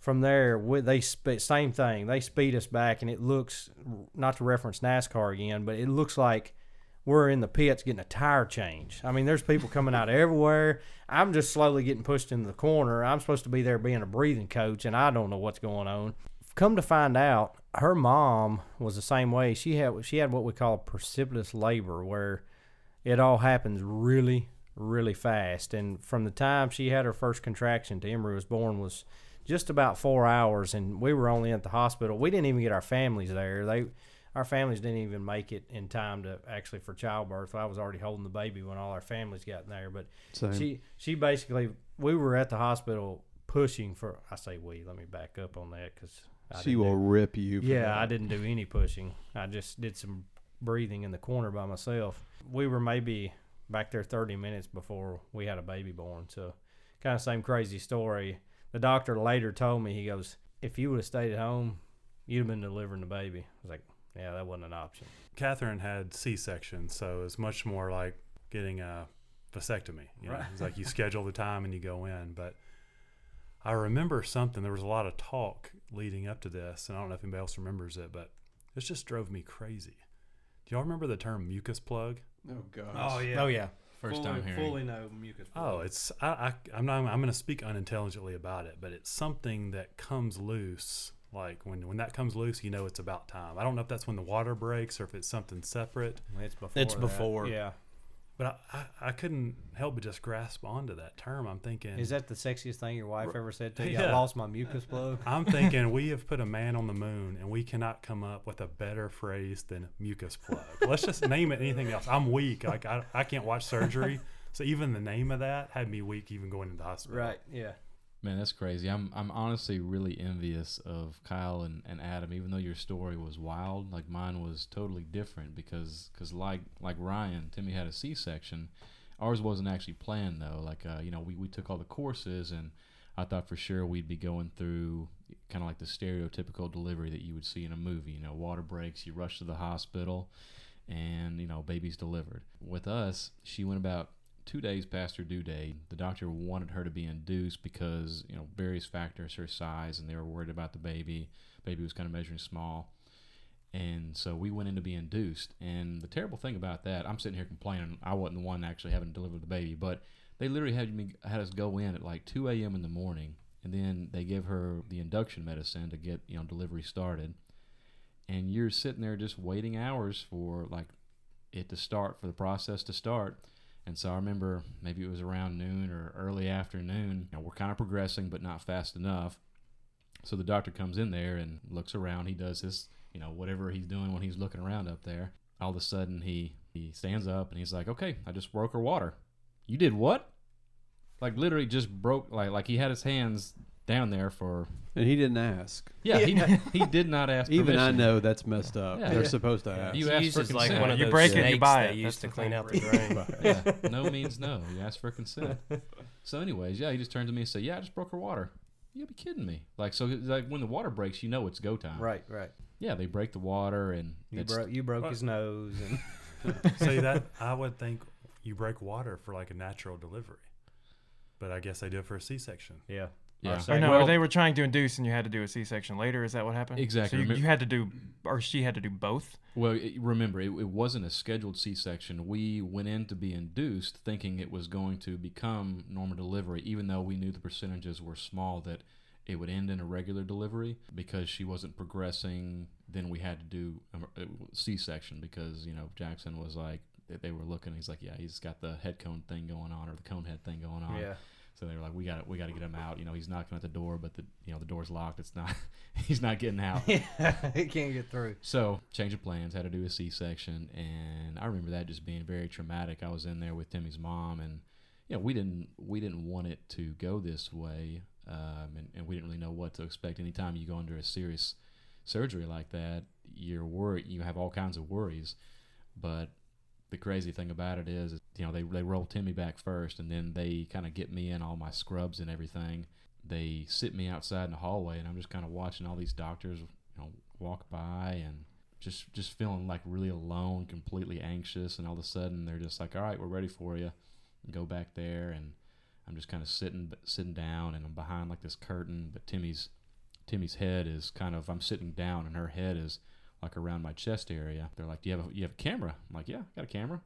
From there, they same thing. They speed us back, and it looks not to reference NASCAR again, but it looks like we're in the pits getting a tire change. I mean, there's people coming out everywhere. I'm just slowly getting pushed into the corner. I'm supposed to be there being a breathing coach, and I don't know what's going on. Come to find out, her mom was the same way. She had she had what we call precipitous labor, where it all happens really, really fast. And from the time she had her first contraction to Emery was born was just about four hours, and we were only at the hospital. We didn't even get our families there. They our families didn't even make it in time to actually for childbirth. I was already holding the baby when all our families got there. But Same. she she basically we were at the hospital pushing for. I say we. Let me back up on that because She will rip you. For yeah, that. I didn't do any pushing. I just did some breathing in the corner by myself. We were maybe back there 30 minutes before we had a baby born. So, kind of same crazy story. The doctor later told me, he goes, if you would have stayed at home, you'd have been delivering the baby. I was like, yeah, that wasn't an option. Catherine had C-section, so it's much more like getting a vasectomy. You know? Right. It's like you schedule the time and you go in. But I remember something. There was a lot of talk leading up to this, and I don't know if anybody else remembers it, but this just drove me crazy. Do y'all remember the term mucus plug? Oh gosh. Oh, yeah. Oh yeah. First time hearing. Fully no mucus. Oh, plug. Oh, it's I, I I'm not I'm going to speak unintelligently about it, but it's something that comes loose. Like when when that comes loose, you know it's about time. I don't know if that's when the water breaks or if it's something separate, It's before. It's that. before. Yeah. But I, I, I couldn't help but just grasp onto that term. I'm thinking Is that the sexiest thing your wife ever said to you? (laughs) Yeah. I lost my mucus plug. (laughs) I'm thinking we have put a man on the moon and we cannot come up with a better phrase than mucus plug. Let's just name it anything else. I'm weak. Like I, I can't watch surgery. So even the name of that had me weak even going to the hospital. Right. Yeah. Man, that's crazy. I'm I'm honestly really envious of Kyle and, and Adam, even though your story was wild. Like mine was totally different because cause like like Ryan, Timmy had a C section. Ours wasn't actually planned though. Like uh, you know, we, we took all the courses and I thought for sure we'd be going through kind of like the stereotypical delivery that you would see in a movie. You know, water breaks, you rush to the hospital, and you know, baby's delivered. With us, she went about two days past her due date. The doctor wanted her to be induced because you know various factors, her size, and they were worried about the baby. Baby was kind of measuring small, and so we went in to be induced. And the terrible thing about that, I'm sitting here complaining. I wasn't the one actually having to deliver the baby, but they literally had me had us go in at like 2 a.m. in the morning, and then they give her the induction medicine to get you know delivery started. And you're sitting there just waiting hours for like it to start for the process to start. And so I remember maybe it was around noon or early afternoon. You know, we're kind of progressing, but not fast enough. So the doctor comes in there and looks around. He does his, you know, whatever he's doing when he's looking around up there. All of a sudden, he he stands up and he's like, "Okay, I just broke her water." You did what? Like literally just broke like like he had his hands down there for And he didn't ask. yeah he (laughs) he did not ask Even I permission. know that's messed up. Yeah. They're Yeah. supposed to ask. You It's asked for as like consent. one of You those break it, you snakes buy they it. used That's to the clean out the drain. (laughs) yeah, no means no. You ask for consent. So, anyways, yeah, he just turned to me and said, "Yeah, I just broke her water." You gotta be kidding me! Like, so like when the water breaks, you know it's go time. right, right. Yeah, they break the water and You it's- broke you broke Right. his nose and (laughs) See that I would think you break water for like a natural delivery, but I guess they do it for a C-section. yeah. Yeah. So- Or no, Well- they were trying to induce, and you had to do a C-section later. Is that what happened? Exactly. So you, Remem- you had to do, or she had to do both. Well, it, remember, it, it wasn't a scheduled C-section. We went in to be induced, thinking it was going to become normal delivery, even though we knew the percentages were small that it would end in a regular delivery because she wasn't progressing. Then we had to do a, a C-section because you know Jackson was like they- they were looking. He's like, yeah, he's got the head cone thing going on or the cone head thing going on. Yeah. So they were like, we got to we got to get him out. You know, he's knocking at the door, but the you know the door's locked. It's not. (laughs) he's not getting out. (laughs) yeah, he can't get through. So change of plans, had to do a C-section, and I remember that just being very traumatic. I was in there with Timmy's mom, and you know we didn't we didn't want it to go this way, um, and, and we didn't really know what to expect. Anytime you go under a serious surgery like that, you're worried. You have all kinds of worries, but the crazy thing about it is, you know, they they roll Timmy back first, and then they kind of get me in all my scrubs and everything. They sit me outside in the hallway, and I'm just kind of watching all these doctors, you know, walk by and just just feeling like really alone, completely anxious, and all of a sudden they're just like, "All right, we're ready for you." And go back there, and I'm just kind of sitting sitting down, and I'm behind like this curtain, but Timmy's Timmy's head is kind of I'm sitting down, and her head is like around my chest area. They're like, "Do you have a you have a camera?" I'm like, "Yeah, I got a camera."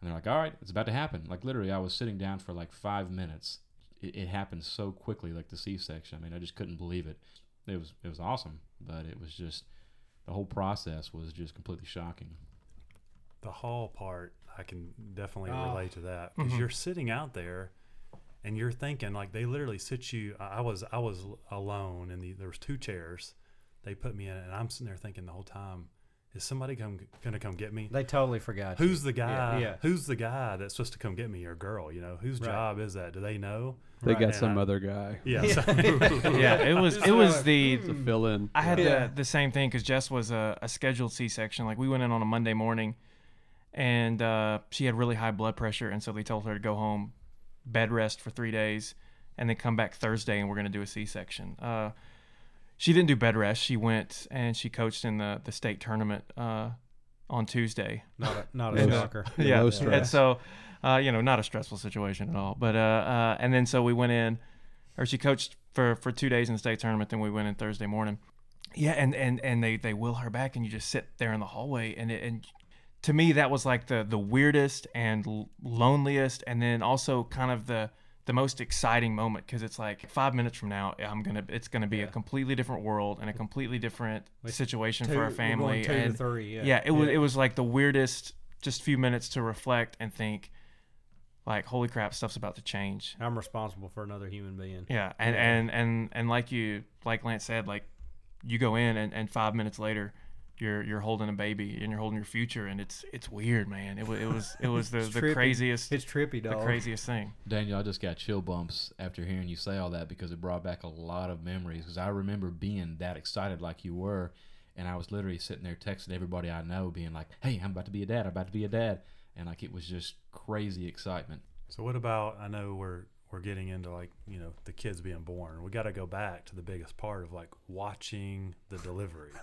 And they're like, "All right, it's about to happen." Like literally, I was sitting down for like five minutes. It, it happened so quickly, like the C-section. I mean, I just couldn't believe it. It was it was awesome, but it was just the whole process was just completely shocking. The hall part, I can definitely Oh. relate to that because Mhm. you're sitting out there, and you're thinking like they literally sit you. I I was I was alone, and the, there was two chairs. They put me in, it, and I'm sitting there thinking the whole time, is somebody come gonna come get me? They totally forgot. you. Who's the guy? yeah. Who's the guy that's supposed to come get me or girl? You know, whose Right. job is that? Do they know? They Right. got And some I- other guy Yeah. Yeah. so- (laughs) yeah, it was it was the to fill in. I had Yeah. the, the same thing because Jess was a, a scheduled C-section. Like we went in on a Monday morning, and uh, she had really high blood pressure, and so they told her to go home, bed rest for three days, and then come back Thursday, and we're gonna do a C-section. Uh, she didn't do bed rest. She went and she coached in the the state tournament uh, on Tuesday. Not a, not a shocker. (laughs) yeah, low and so uh, you know, not a stressful situation at all. But uh, uh, and then so we went in, or she coached for for two days in the state tournament. Then we went in Thursday morning. Yeah, and and and they they will her back, and you just sit there in the hallway, and it, and to me that was like the the weirdest and l- loneliest, and then also kind of the the most exciting moment because it's like five minutes from now I'm gonna it's gonna be a completely different world and a completely different With situation Two- for our family and three. Yeah. yeah, it was it was like the weirdest just few minutes to reflect and think like holy crap stuff's about to change I'm responsible for another human being. yeah and Yeah. and and and like you like lance said like you go in and, and five minutes later you're you're holding a baby and you're holding your future and it's it's weird man it was it was it was the, It's the trippy. craziest It's trippy, dog. the craziest thing Daniel, I just got chill bumps after hearing you say all that because it brought back a lot of memories. Because I remember being that excited like you were, and I was literally sitting there texting everybody I know, being like, "Hey, I'm about to be a dad. I'm about to be a dad," and like it was just crazy excitement. So what about? I know we're we're getting into like you know the kids being born. We got to go back to the biggest part of like watching the delivery. (laughs)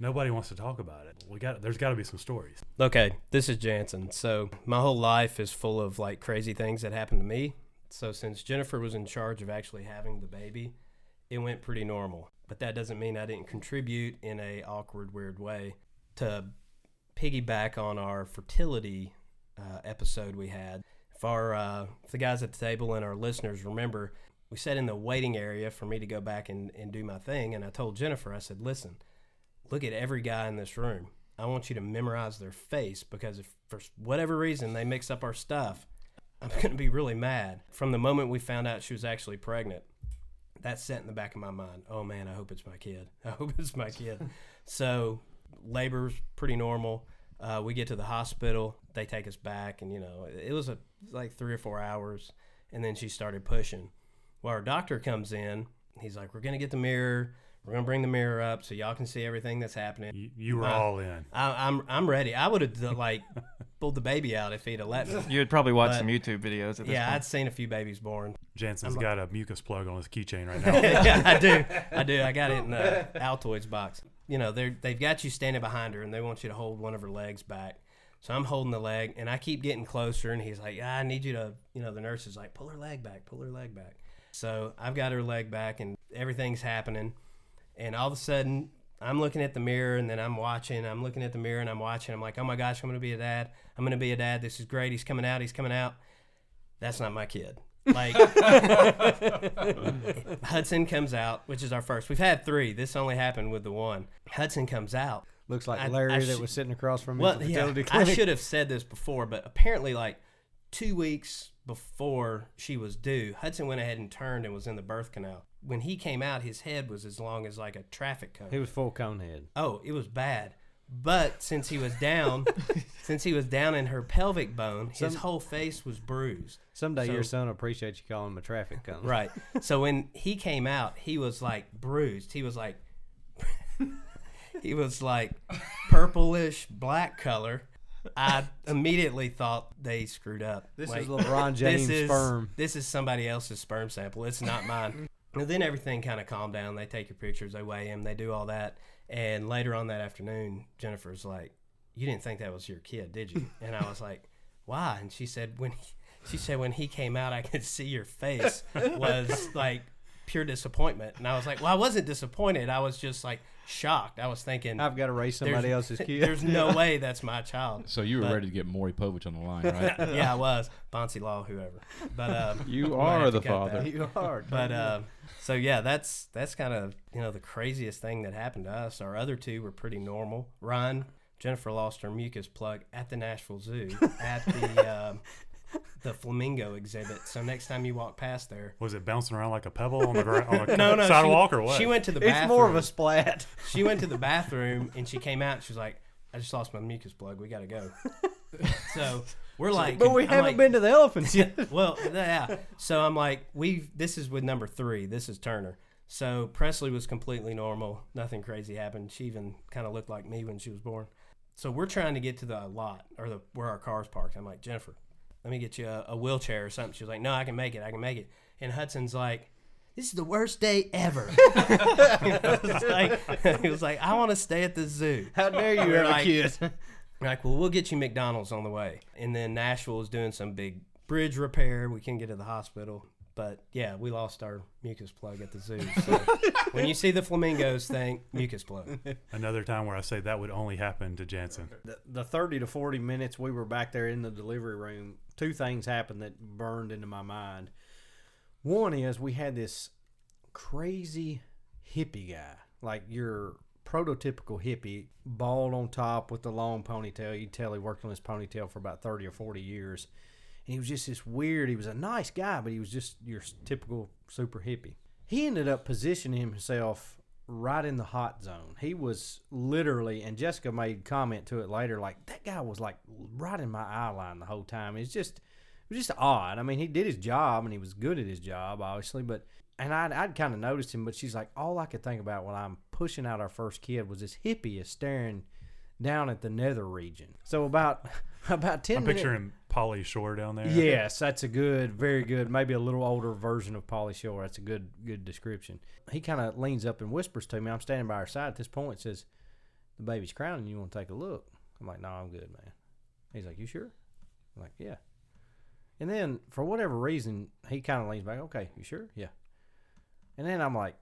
Nobody wants to talk about it. We got there's got to be some stories. Okay, this is Jansen. So my whole life is full of like crazy things that happened to me. So since Jennifer was in charge of actually having the baby, it went pretty normal. But that doesn't mean I didn't contribute in a awkward, weird way to piggyback on our fertility uh, episode we had. If our uh, if the guys at the table and our listeners remember, we sat in the waiting area for me to go back and, and do my thing, and I told Jennifer, I said, "Listen, look at every guy in this room. I want you to memorize their face because if for whatever reason they mix up our stuff, I'm going to be really mad." From the moment we found out she was actually pregnant, that set in the back of my mind. Oh man, I hope it's my kid. (laughs) I hope it's my kid. so labor's pretty normal. Uh, we get to the hospital. They take us back, and you know it was a like three or four hours, and then she started pushing. Well, our doctor comes in. He's like, "We're gonna get the mirror. We're gonna bring the mirror up so y'all can see everything that's happening." You, you were Uh, all in. I, I'm I'm ready. I would have like (laughs) pulled the baby out if he'd have let me. You would probably watch But- some YouTube videos at this Yeah, point. I'd seen a few babies born. Jansen's I'm- got a mucus plug on his keychain right (laughs) now. yeah, I do. (laughs) I do. I got it in the Altoids box. You know, they they've got you standing behind her, and they want you to hold one of her legs back. So I'm holding the leg, and I keep getting closer, and he's like, yeah, "I need you to," you know, the nurse is like, "Pull her leg back, pull her leg back." So I've got her leg back, and everything's happening, and all of a sudden. I'm looking at the mirror and then I'm watching. I'm looking at the mirror and I'm watching. I'm like, oh my gosh, I'm going to be a dad. I'm going to be a dad. This is great. He's coming out. He's coming out. That's not my kid. Like, (laughs) Hudson comes out, which is our first. We've had three. This only happened with the one. Hudson comes out. Looks like Larry I that sh- was sitting across from me Well, at the yeah, fertility I should have said this before, but apparently, like two weeks before she was due, Hudson went ahead and turned and was in the birth canal. When he came out, his head was as long as like a traffic cone. He was full cone head. Oh, it was bad. But since he was down, (laughs) since he was down in her pelvic bone, his Some- whole face was bruised. Someday So- your son will appreciate you calling him a traffic cone. Right. (laughs) So when he came out, he was like bruised. He was like (laughs) he was like purplish black color. I immediately thought they screwed up. This Like, is LeBron James sperm. This is somebody else's sperm sample. It's not mine. And then everything kind of calmed down. They take your pictures, they weigh him, they do all that. And later on that afternoon, Jennifer's like, "You didn't think that was your kid, did you?" And I was like, "Why?" And she said, "When he, she said when he came out, I could see your face (laughs) was like pure disappointment." And I was like, "Well, I wasn't disappointed. I was just like shocked. I was thinking." I've got to raise somebody there's- else's (laughs) kid. There's no (laughs) way that's my child. So you were But- ready to get Maury Povich on the line, right? (laughs) yeah, I was Bonsi Law, whoever. But um, You are the father. that. you are. But uh, so yeah, that's that's kind of you know the craziest thing that happened to us. Our other two were pretty normal. Ryan, Jennifer lost her mucus plug at the Nashville Zoo at the um, the flamingo exhibit. So next time you walk past there, Was it bouncing around like a pebble on the, gra- on the (laughs) no, no, sidewalk she, or what? She went to the it's bathroom. more of a splat. She went to the bathroom and she came out. and She was like, "I just lost my mucus plug. We got to go." (laughs) so we're like, but we I'm haven't like, been to the elephants yet. (laughs) well, yeah. So I'm like, we. This is with number three. This is Turner. So Presley was completely normal. Nothing crazy happened. She even kind of looked like me when she was born. So we're trying to get to the lot or the where our car's parked. I'm like, Jennifer, let me get you a, a wheelchair or something. She was like, No, I can make it. I can make it. And Hudson's like, This is the worst day ever. (laughs) it, was like, (laughs) it was like, I want to stay at the zoo. How dare you We're a like- kid? Like, well, we'll get you McDonald's on the way. And then Nashville is doing some big bridge repair. We couldn't get to the hospital. But yeah, we lost our mucus plug at the zoo. So (laughs) when you see the flamingos, think mucus plug. Another time where I say that would only happen to Jansen. the, the 30 to 40 minutes we were back there in the delivery room, two things happened that burned into my mind. One is we had this crazy hippie guy, like your prototypical hippie, bald on top with the long ponytail. You'd tell he worked on his ponytail for about 30 or 40 years. And he was just this weird, he was a nice guy, but he was just your typical super hippie. He ended up positioning himself right in the hot zone. He was literally, and Jessica made comment to it later, like that guy was like right in my eye line the whole time. It's just, it was just odd. I mean, he did his job and he was good at his job, obviously, but and I'd, I'd kind of noticed him, but she's like, all I could think about when I'm pushing out our first kid was this hippie is staring down at the nether region. So about (laughs) about ten I'm minutes. picturing Pauly Shore down there. Yes, that's a good, very good, maybe a little older version of Pauly Shore. That's a good, good description. He kind of leans up and whispers to me. I'm standing by her side at this point. Says, the baby's crowning. You want to take a look? I'm like, no, I'm good, man. He's like, you sure? I'm like, yeah. And then for whatever reason, he kind of leans back. Okay, you sure? Yeah. And then I'm like,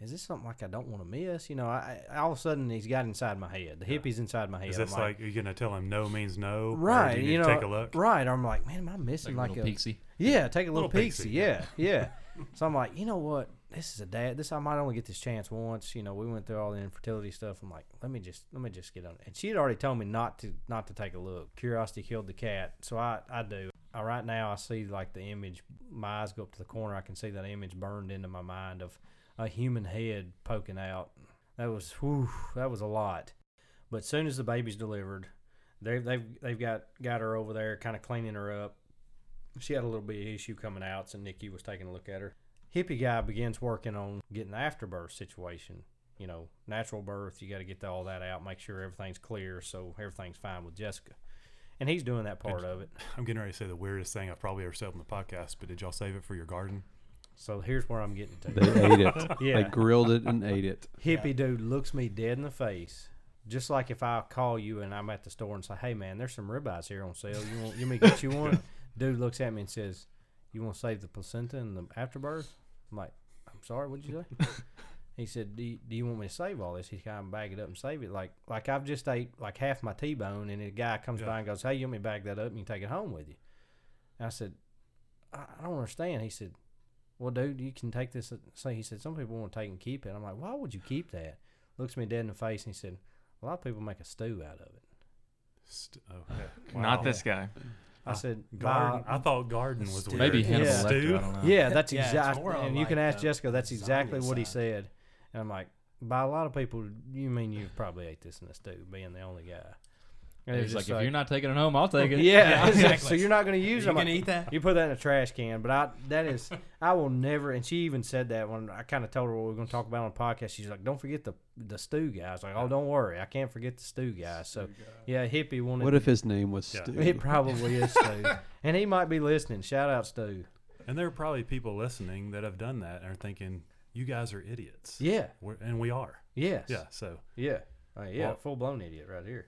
is this something like I don't want to miss? You know, I, I all of a sudden he's got inside my head. The hippie's inside my head. Is I'm this like, are you gonna tell him no means no? or do right? you, You, need to know, take a look. right? I'm like, man, am I missing Like, like, a little peeksy. yeah, take a little, Little peeksy. peeksy, Yeah, (laughs) yeah. so I'm like, you know what? This is a dad. This I might only get this chance once. You know, we went through all the infertility stuff. I'm like, let me just let me just get on. it. And she had already told me not to not to take a look. Curiosity killed the cat. So I I do. Uh, right now, I see like the image. My eyes go up to the corner. I can see that image burned into my mind of a human head poking out. That was whew, that was a lot. But as soon as the baby's delivered, they they've they've got got her over there, kind of cleaning her up she had a little bit of issue coming out, so Nikki was taking a look at her. Hippie guy begins working on getting the afterbirth situation. You know, natural birth, you got to get all that out, make sure everything's clear, so everything's fine with Jessica. And he's doing that part of it. I'm getting ready to say the weirdest thing I've probably ever said on the podcast, but did y'all save it for your garden? So here's where I'm getting to. They ate it. (laughs) Yeah. They grilled it and ate it. Hippie dude looks me dead in the face. Just like if I call you and I'm at the store and say, "Hey man, there's some ribeyes here on sale. You want you want me to get you one?" (laughs) Dude looks at me and says, "You want to save the placenta and the afterbirth?" I'm like, "I'm sorry, what'd you say?" (laughs) he said, do you, "Do you want me to save all this?" He kind of bag it up and save it. Like like I've just ate like half my T-bone, and a guy comes Yeah. by and goes, "Hey, you want me to bag that up and you take it home with you?" And I said, I, "I don't understand." He said, "Well, dude, you can take this." Uh, say, he said, "Some people want to take and keep it." I'm like, "Why would you keep that?" Looks me dead in the face and he said, "A lot of people make a stew out of it." St- okay. (laughs) Not this guy. I said, Garden. I thought garden was Stew. weird. Maybe Yeah. Hannibal Stew? Lecter. I don't know. Yeah, that's Yeah, exactly. more on And you can ask Jessica. That's exactly zombie what he said. And I'm like, by a lot of people, you mean you probably ate this in a stew, being the only guy. And He's like, just if you're not taking it home, I'll take it. (laughs) (laughs) yeah, exactly. exactly. So you're not going to use You them. gonna eat that? You put that in a trash can. But I, that is, I will never. And she even said that when I kind of told her what we were going to talk about on the podcast. She's like, "Don't forget the the stew guy." I was like, "Oh, don't worry, I can't forget the stew guy." So yeah, hippie wanted. What if his name was Yeah. Stu? it probably is Stu, (laughs) and he might be listening. Shout out Stu. And there are probably people listening that have done that and are thinking, "You guys are idiots." Yeah. We're, and we are. Yes. Yeah. So, Yeah. Uh, yeah. Well- Full blown idiot right here.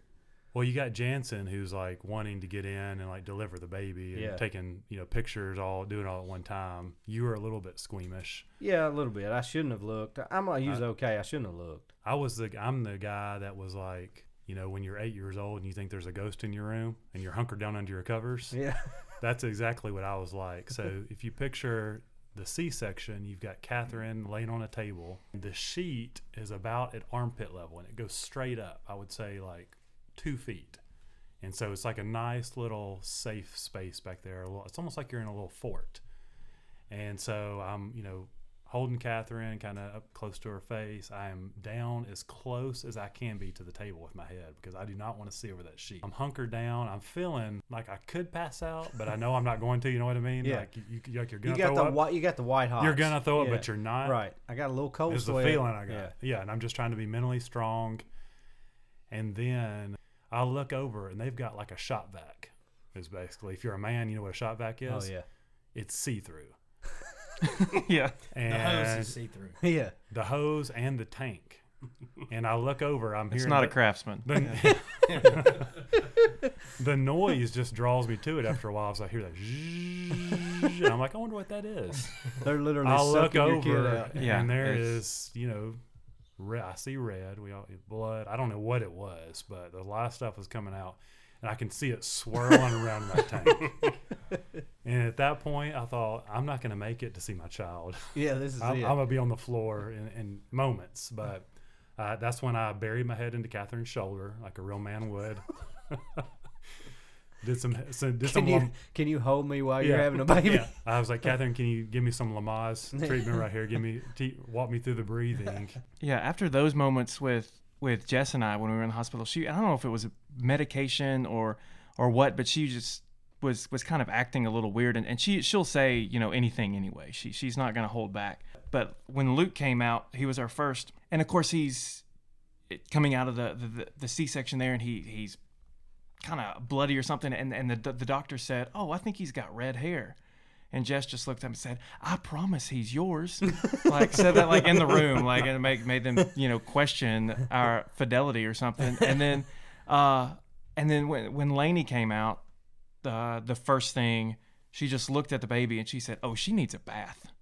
Well, you got Jansen who's like wanting to get in and like deliver the baby and Yeah. taking you know pictures, all doing all at one time. You were a little bit squeamish. Yeah, a little bit. I shouldn't have looked. I'm gonna use okay. I shouldn't have looked. I was the I'm the guy that was like, you know, when you're eight years old and you think there's a ghost in your room and you're hunkered down under your covers. Yeah. (laughs) That's exactly what I was like. So if you picture the C-section, you've got Catherine laying on a table. The sheet is about at armpit level, and it goes straight up. I would say like two feet, and so it's like a nice little safe space back there. It's almost like you're in a little fort. And so I'm, you know, holding Catherine kind of up close to her face. I am down as close as I can be to the table with my head because I do not want to see over that sheet. I'm hunkered down. I'm feeling like I could pass out, but I know I'm not going to. You know what I mean? (laughs) Yeah. Like you, you, like you're gonna got throw the up. white. You got the white hot. You're gonna throw up, Yeah. but you're not. Right. I got a little cold It's the feeling I got. Yeah. Yeah. and I'm just trying to be mentally strong. And then I look over, and they've got like a shop vac. Is basically if you're a man, you know what a shop vac oh, is. Oh yeah. It's see through. (laughs) yeah. The hose is see through. (laughs) Yeah. the hose and the tank. and I look over, I'm here. It's hearing not a craftsman. the, (laughs) the noise just draws me to it after a while. So I hear that, zzzz, and I'm like, I wonder what that is. They're literally I'll look sucking your kid over, out. Yeah, and there it's- is, you know, red, I see red. We all blood. I don't know what it was, but a lot of stuff was coming out, and I can see it swirling around that tank. (laughs) And at that point, I thought, I'm not going to make it to see my child. Yeah. This is I'm, it. I'm gonna be on the floor in, in moments, but uh, that's when I buried my head into Catherine's shoulder like a real man would. (laughs) did some, some did can some you lam- can you hold me while you're having a baby? yeah. I was like, Catherine, can you give me some Lamaze (laughs) treatment right here? Give me te- walk me through the breathing. (laughs) Yeah, after those moments with with Jess and I when we were in the hospital, she I don't know if it was medication or or what, but she just was was kind of acting a little weird and, and she she'll say, you know, anything anyway. She she's not gonna hold back. But when Luke came out, he was our first. And of course he's coming out of the the, the C section there and he he's kind of bloody or something and, and the the doctor said, Oh, I think he's got red hair. And Jess just looked up and said, "I promise he's yours." (laughs) like said that like in the room, like and it made made them you know question our fidelity or something. And then, uh, and then when when Lainey came out, the the first thing she just looked at the baby and she said, "Oh, she needs a bath."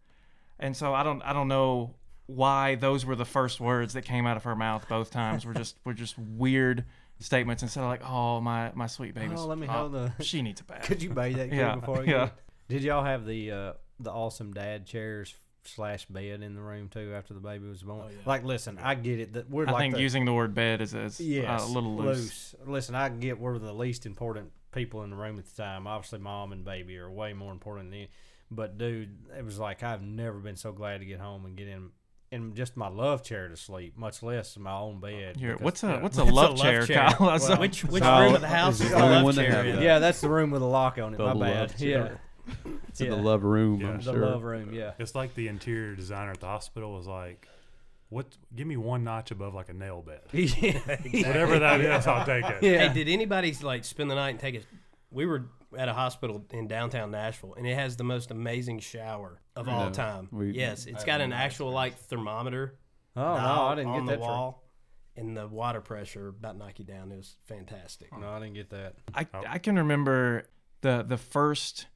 And so I don't I don't know why those were the first words that came out of her mouth both times were just were just weird statements instead of like, "Oh, my my sweet baby." Oh, let me hold the- (laughs) She needs a (laughs) bath. Could you bathe that (laughs) kid Yeah, before I yeah. get Did y'all have the uh, the awesome dad chairs slash bed in the room too after the baby was born? Like, listen, I get it that we're I like think the, using the word bed is, is yes, uh, a little loose. Listen, I get we're the least important people in the room at the time. Obviously, mom and baby are way more important than. But dude, it was like I've never been so glad to get home and get in in just my love chair to sleep, much less in my own bed. Here, because- what's a what's a What's a love love chair, chair? Kyle? (laughs) Well, like- Which which So, room of the house is is the the love one chair? that. Yeah, that's the room with a lock on it. The my bad. chair. Yeah, It's in the love room, Yeah. I'm the sure. love room. Yeah. It's like the interior designer at the hospital was like, "What? Give me one notch above like a nail bed, (laughs) yeah. whatever that is. I'll take it." (laughs) Yeah. Hey, did anybody like spend the night and take a? We were at a hospital in downtown Nashville, and it has the most amazing shower of all time. we- yes, it's got an actual like thermometer. Oh no, I didn't on get the that. for- wall, and the water pressure about knock you down. It was fantastic. No, I didn't get that. I, Oh. I can remember the the first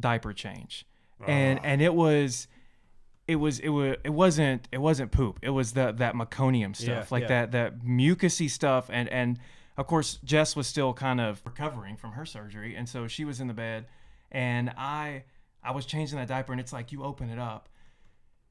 diaper change, and ah. and it was. It was it was it wasn't it wasn't poop. It was the that meconium stuff, Yeah, like yeah. that that mucusy stuff, and and of course Jess was still kind of recovering from her surgery, and so she was in the bed, and I I was changing that diaper, and it's like you open it up,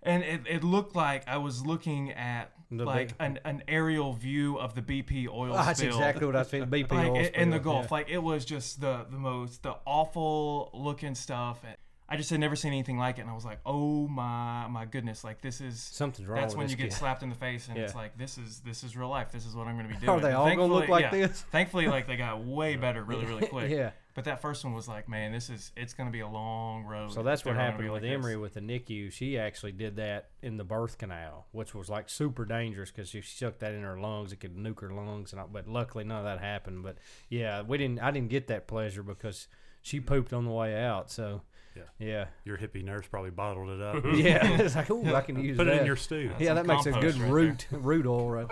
and it, it looked like I was looking at The like big- an, an aerial view of the BP oil Oh, that's exactly what I was feeling. BP like oil in, in the Gulf. yeah. Like it was just the the most the awful looking stuff. And I just had never seen anything like it, and I was like, oh my my goodness, like this is Something's wrong That's when you get slapped in the face, and it's like this is this is real life. This is what I'm going to be (laughs) doing." Are they And all gonna look like yeah, this? (laughs) Thankfully, like they got way better really really quick. (laughs) Yeah. But that first one was like, man, this is it's going to be a long road. So that's what happened with like Emery this. with the NICU. She actually did that in the birth canal, which was like super dangerous because if she took that in her lungs, it could nuke her lungs. And all, but luckily none of that happened. But yeah, we didn't. I didn't get that pleasure because she pooped on the way out. So Yeah. yeah, Your hippie nurse probably bottled it up. (laughs) yeah. (laughs) it's like, ooh, I can use Put that. it in your stew. yeah, that makes a good right root root oil right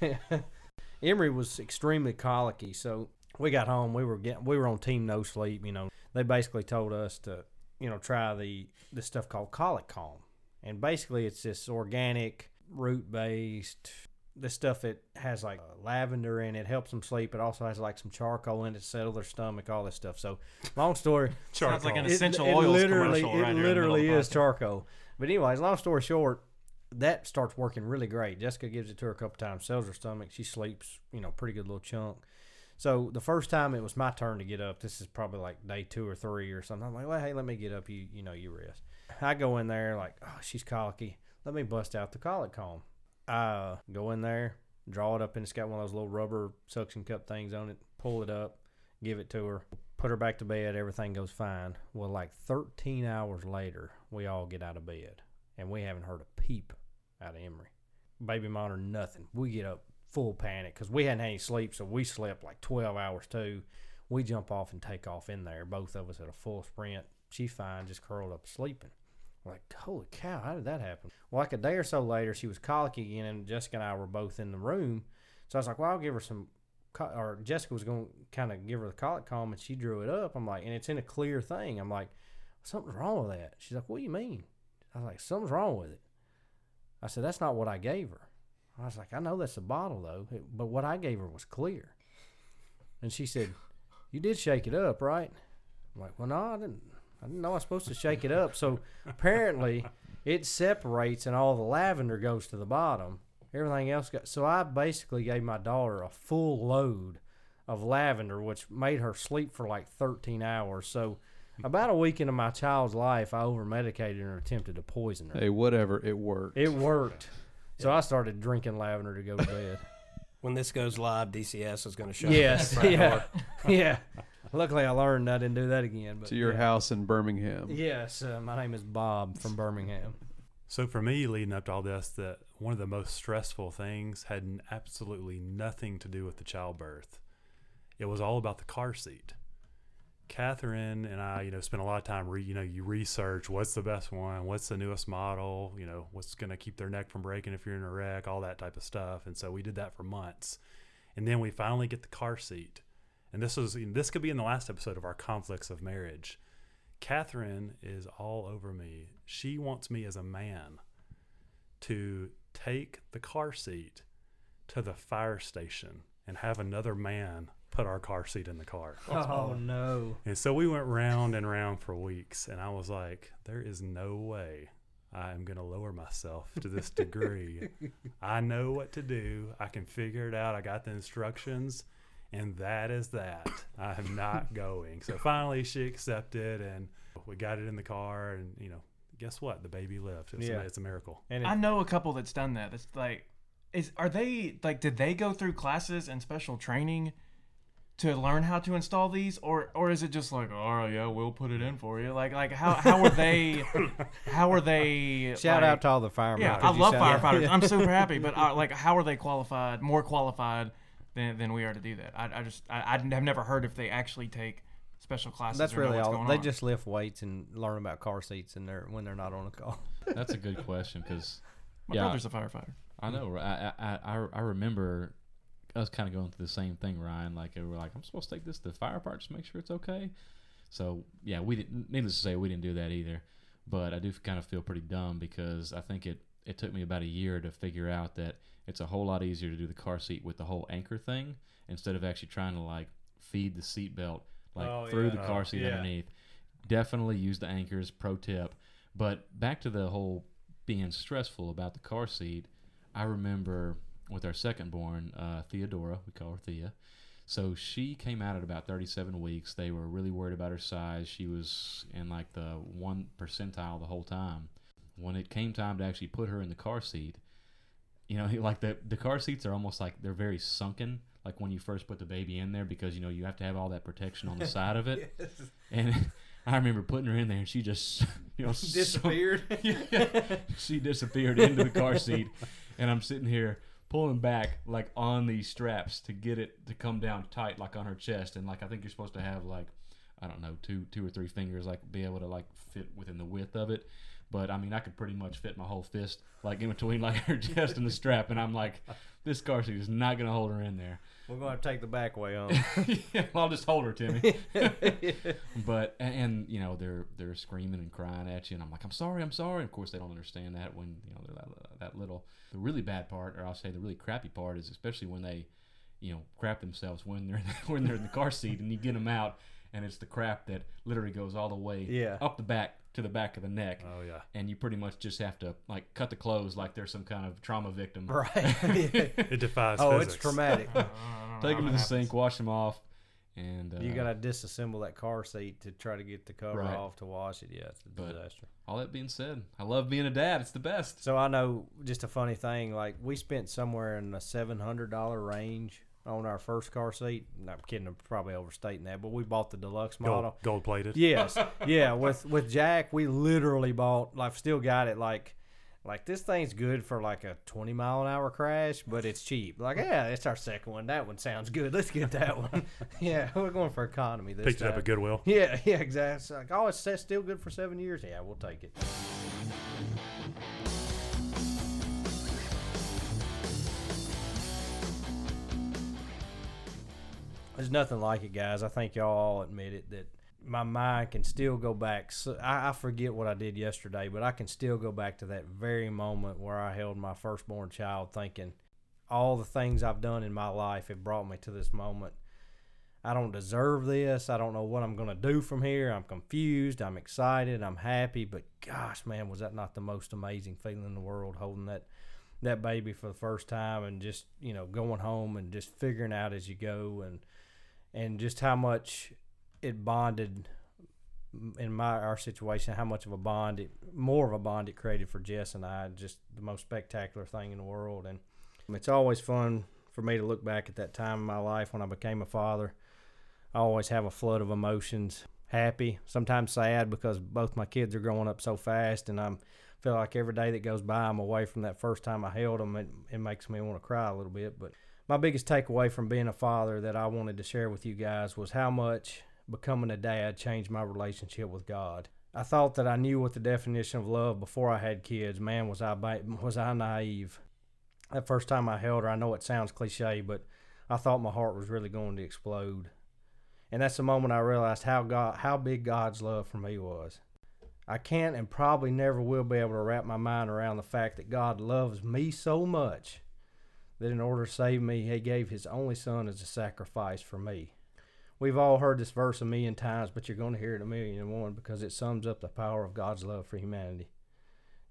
there. (laughs) Emery was extremely colicky, so we got home. We were getting we were on team no sleep. You know, they basically told us to you know try the this stuff called colic calm, and basically it's this organic root based. This stuff it has like uh, lavender in it, helps them sleep. It also has like some charcoal in it to settle their stomach, all this stuff. So, long story, (laughs) Sounds like an Charcoal. essential it, oils literally, commercial it right here in the middle of literally is charcoal. But anyways, long story short, that starts working really great. Jessica gives it to her a couple times, sells her stomach. She sleeps, you know, pretty good little chunk. So the first time it was my turn to get up. This is probably like day two or three or something. I'm like, well, hey, let me get up. You, you know, you rest. I go in there like, oh, she's colicky. Let me bust out the colic calm. I uh, go in there, draw it up, and it's got one of those little rubber suction cup things on it. Pull it up, give it to her, put her back to bed. Everything goes fine. Well, like 13 hours later, we all get out of bed, and we haven't heard a peep out of Emery. Baby monitor, nothing. We get up full panic because we hadn't had any sleep, so we slept like 12 hours too. We jump off and take off in there, both of us at a full sprint. She's fine, just curled up sleeping. Like, holy cow, how did that happen? Well, like a day or so later, she was colicky again, and Jessica and I were both in the room. So I was like, well, I'll give her some, or Jessica was going to kind of give her the colic calm, and she drew it up. I'm like, and it's in a clear thing. I'm like, something's wrong with that. She's like, what do you mean? I was like, something's wrong with it. I said, that's not what I gave her. I was like, I know that's a bottle though, but what I gave her was clear. And she said, you did shake it up, right? I'm like, well, no, I didn't. I didn't know I was supposed to shake it up. So apparently, it separates and all the lavender goes to the bottom. Everything else got. So I basically gave my daughter a full load of lavender, which made her sleep for like 13 hours. So about a week into my child's life, I over medicated and attempted to poison her. Hey, whatever, it worked. It worked. So I started drinking lavender to go to bed. When this goes live, DCS is going to show. yes, up at yeah, (laughs) yeah. Luckily, I learned I didn't do that again. But to your yeah. house in Birmingham. Yes, uh, my name is Bob from Birmingham. So for me, leading up to all this, that one of the most stressful things had absolutely nothing to do with the childbirth. It was all about the car seat. Catherine and I, you know, spent a lot of time. Re, you know, you research what's the best one, what's the newest model, you know, what's going to keep their neck from breaking if you're in a wreck, all that type of stuff. And so we did that for months, and then we finally get the car seat. And this was this could be in the last episode of our conflicts of marriage. Catherine is all over me. She wants me as a man to take the car seat to the fire station and have another man put our car seat in the car. Oh, oh no. And so we went round and round for weeks, and I was like, there is no way I am going to lower myself to this (laughs) degree. I know what to do, I can figure it out. I got the instructions, and that is that. I am not (laughs) going. So finally, she accepted, and we got it in the car, and you know, guess what? The baby lived. It's, Yeah. a, it's a miracle. And I know a couple that's done that. It's like, is are they like? Did they go through classes and special training to learn how to install these, or or is it just like, oh yeah, we'll put it in for you? Like like how how are they? (laughs) how are they? shout like- out to all the firefighters. Yeah, 'cause I love sound- firefighters. I'm super (laughs) happy, but uh, like, how are they qualified? More qualified than, than we are to do that? I, I just I, I have never heard if they actually take special classes. That's or know really what's all. going They on. just lift weights and learn about car seats and they're when they're not on a call. That's a good question because My yeah. brother's a firefighter. I know. right? I, I I I us kind of going through the same thing, Ryan. Like we were like, I'm supposed to take this to the fire part just make sure it's okay. So yeah, we didn't. Needless to say, we didn't do that either. But I do kind of feel pretty dumb because I think it it took me about a year to figure out that it's a whole lot easier to do the car seat with the whole anchor thing instead of actually trying to like feed the seat belt like Oh, through yeah. the car Oh, seat yeah. underneath. Definitely use the anchors. Pro tip. But back to the whole being stressful about the car seat. I remember with our second born, uh, Theodora, we call her Thea. So she came out at about 37 weeks. They were really worried about her size. She was in like the one percentile the whole time. When it came time to actually put her in the car seat, you know, (laughs) like the the car seats are almost like they're very sunken, like when you first put the baby in there, because you know you have to have all that protection on the (laughs) side of it. And (laughs) I remember putting her in there, and she just you know Disappeared. yeah, she disappeared into the car seat, and I'm sitting here pulling back like on these straps to get it to come down tight, like on her chest, and like I think you're supposed to have like I don't know two two or three fingers like be able to like fit within the width of it. But I mean, I could pretty much fit my whole fist like in between like (laughs) her chest and the strap, and I'm like, this car seat is not gonna hold her in there. We're gonna take the back way on. (laughs) yeah, I'll just hold her, Timmy. (laughs) but and, and you know they're they're screaming and crying at you, and I'm like, I'm sorry, I'm sorry. Of course, they don't understand that when you know they're that, that little. The really bad part, or I'll say the really crappy part, is especially when they, you know, crap themselves when they're (laughs) when they're in the car seat, and you get them out, and it's the crap that literally goes all the way Yeah. up the back to the back of the neck, Oh yeah. and you pretty much just have to like cut the clothes like they're some kind of trauma victim. right. (laughs) It defies oh, physics. it's traumatic. (laughs) Take them to the sink, wash them off, and uh, you gotta disassemble that car seat to try to get the cover Right. off to wash it. Yeah, it's a But- disaster. All that being said, I love being a dad. It's the best. So I know just a funny thing. Like we spent somewhere in the seven hundred dollar range on our first car seat. No, I'm kidding. I'm probably overstating that, but we bought the deluxe model. Gold, gold plated. Yes, (laughs) yeah. With with Jack, we literally bought. Like, still got it. Like, like this thing's good for like a twenty mile an hour crash, but it's cheap. Like, yeah, it's our second one. That one sounds good. Let's get that one. (laughs) (laughs) yeah, we're going for economy this Picked it time. up at Goodwill. Yeah, yeah, exactly. It's like, oh, it's still good for seven years. Yeah, we'll take it. There's nothing like it, guys. I think y'all all admit it that my mind can still go back. So I, I forget what I did yesterday, but I can still go back to that very moment where I held my firstborn child, thinking all the things I've done in my life have brought me to this moment. I don't deserve this. I don't know what I'm going to do from here. I'm confused. I'm excited. I'm happy. But gosh, man, was that not the most amazing feeling in the world holding that that baby for the first time and just, you know, going home and just figuring out as you go and and just how much it bonded in my our situation, how much of a bond it more of a bond it created for Jess and I, just the most spectacular thing in the world and it's always fun for me to look back at that time in my life when I became a father. I always have a flood of emotions. Happy, sometimes sad because both my kids are growing up so fast, and I'm feel like every day that goes by, I'm away from that first time I held them. It, it makes me want to cry a little bit. But my biggest takeaway from being a father that I wanted to share with you guys was how much becoming a dad changed my relationship with God. I thought that I knew what the definition of love before I had kids. Man, was I was I naive. That first time I held her, I know it sounds cliche, but I thought my heart was really going to explode. And that's the moment I realized how God, how big God's love for me was. I can't and probably never will be able to wrap my mind around the fact that God loves me so much that in order to save me, He gave His only Son as a sacrifice for me. We've all heard this verse a million times, but you're going to hear it a million and one because it sums up the power of God's love for humanity.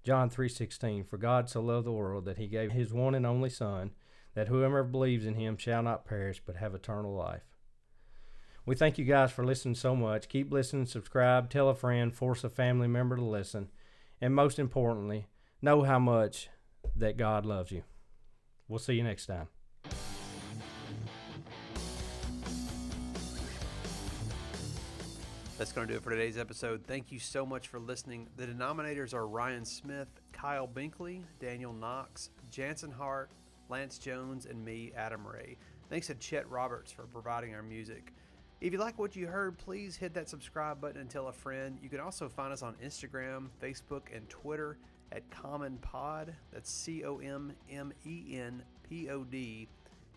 John 3:16 For God so loved the world that he gave his one and only son that whoever believes in him shall not perish but have eternal life. We thank you guys for listening so much. Keep listening, subscribe, tell a friend, force a family member to listen, and most importantly, know how much that God loves you. We'll see you next time. That's going to do it for today's episode. Thank you so much for listening. The denominators are Ryan Smith, Kyle Binkley, Daniel Knox, Jansen Hart, Lance Jones, and me, Adam Ray. Thanks to Chet Roberts for providing our music. If you like what you heard, please hit that subscribe button and tell a friend. You can also find us on Instagram, Facebook, and Twitter at Common Pod. That's C O M M E N P O D.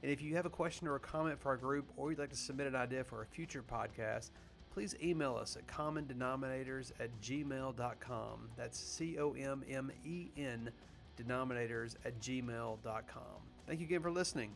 And if you have a question or a comment for our group, or you'd like to submit an idea for a future podcast, please email us at commondenominators at gmail.com. That's C O M M E N denominators at gmail.com. Thank you again for listening.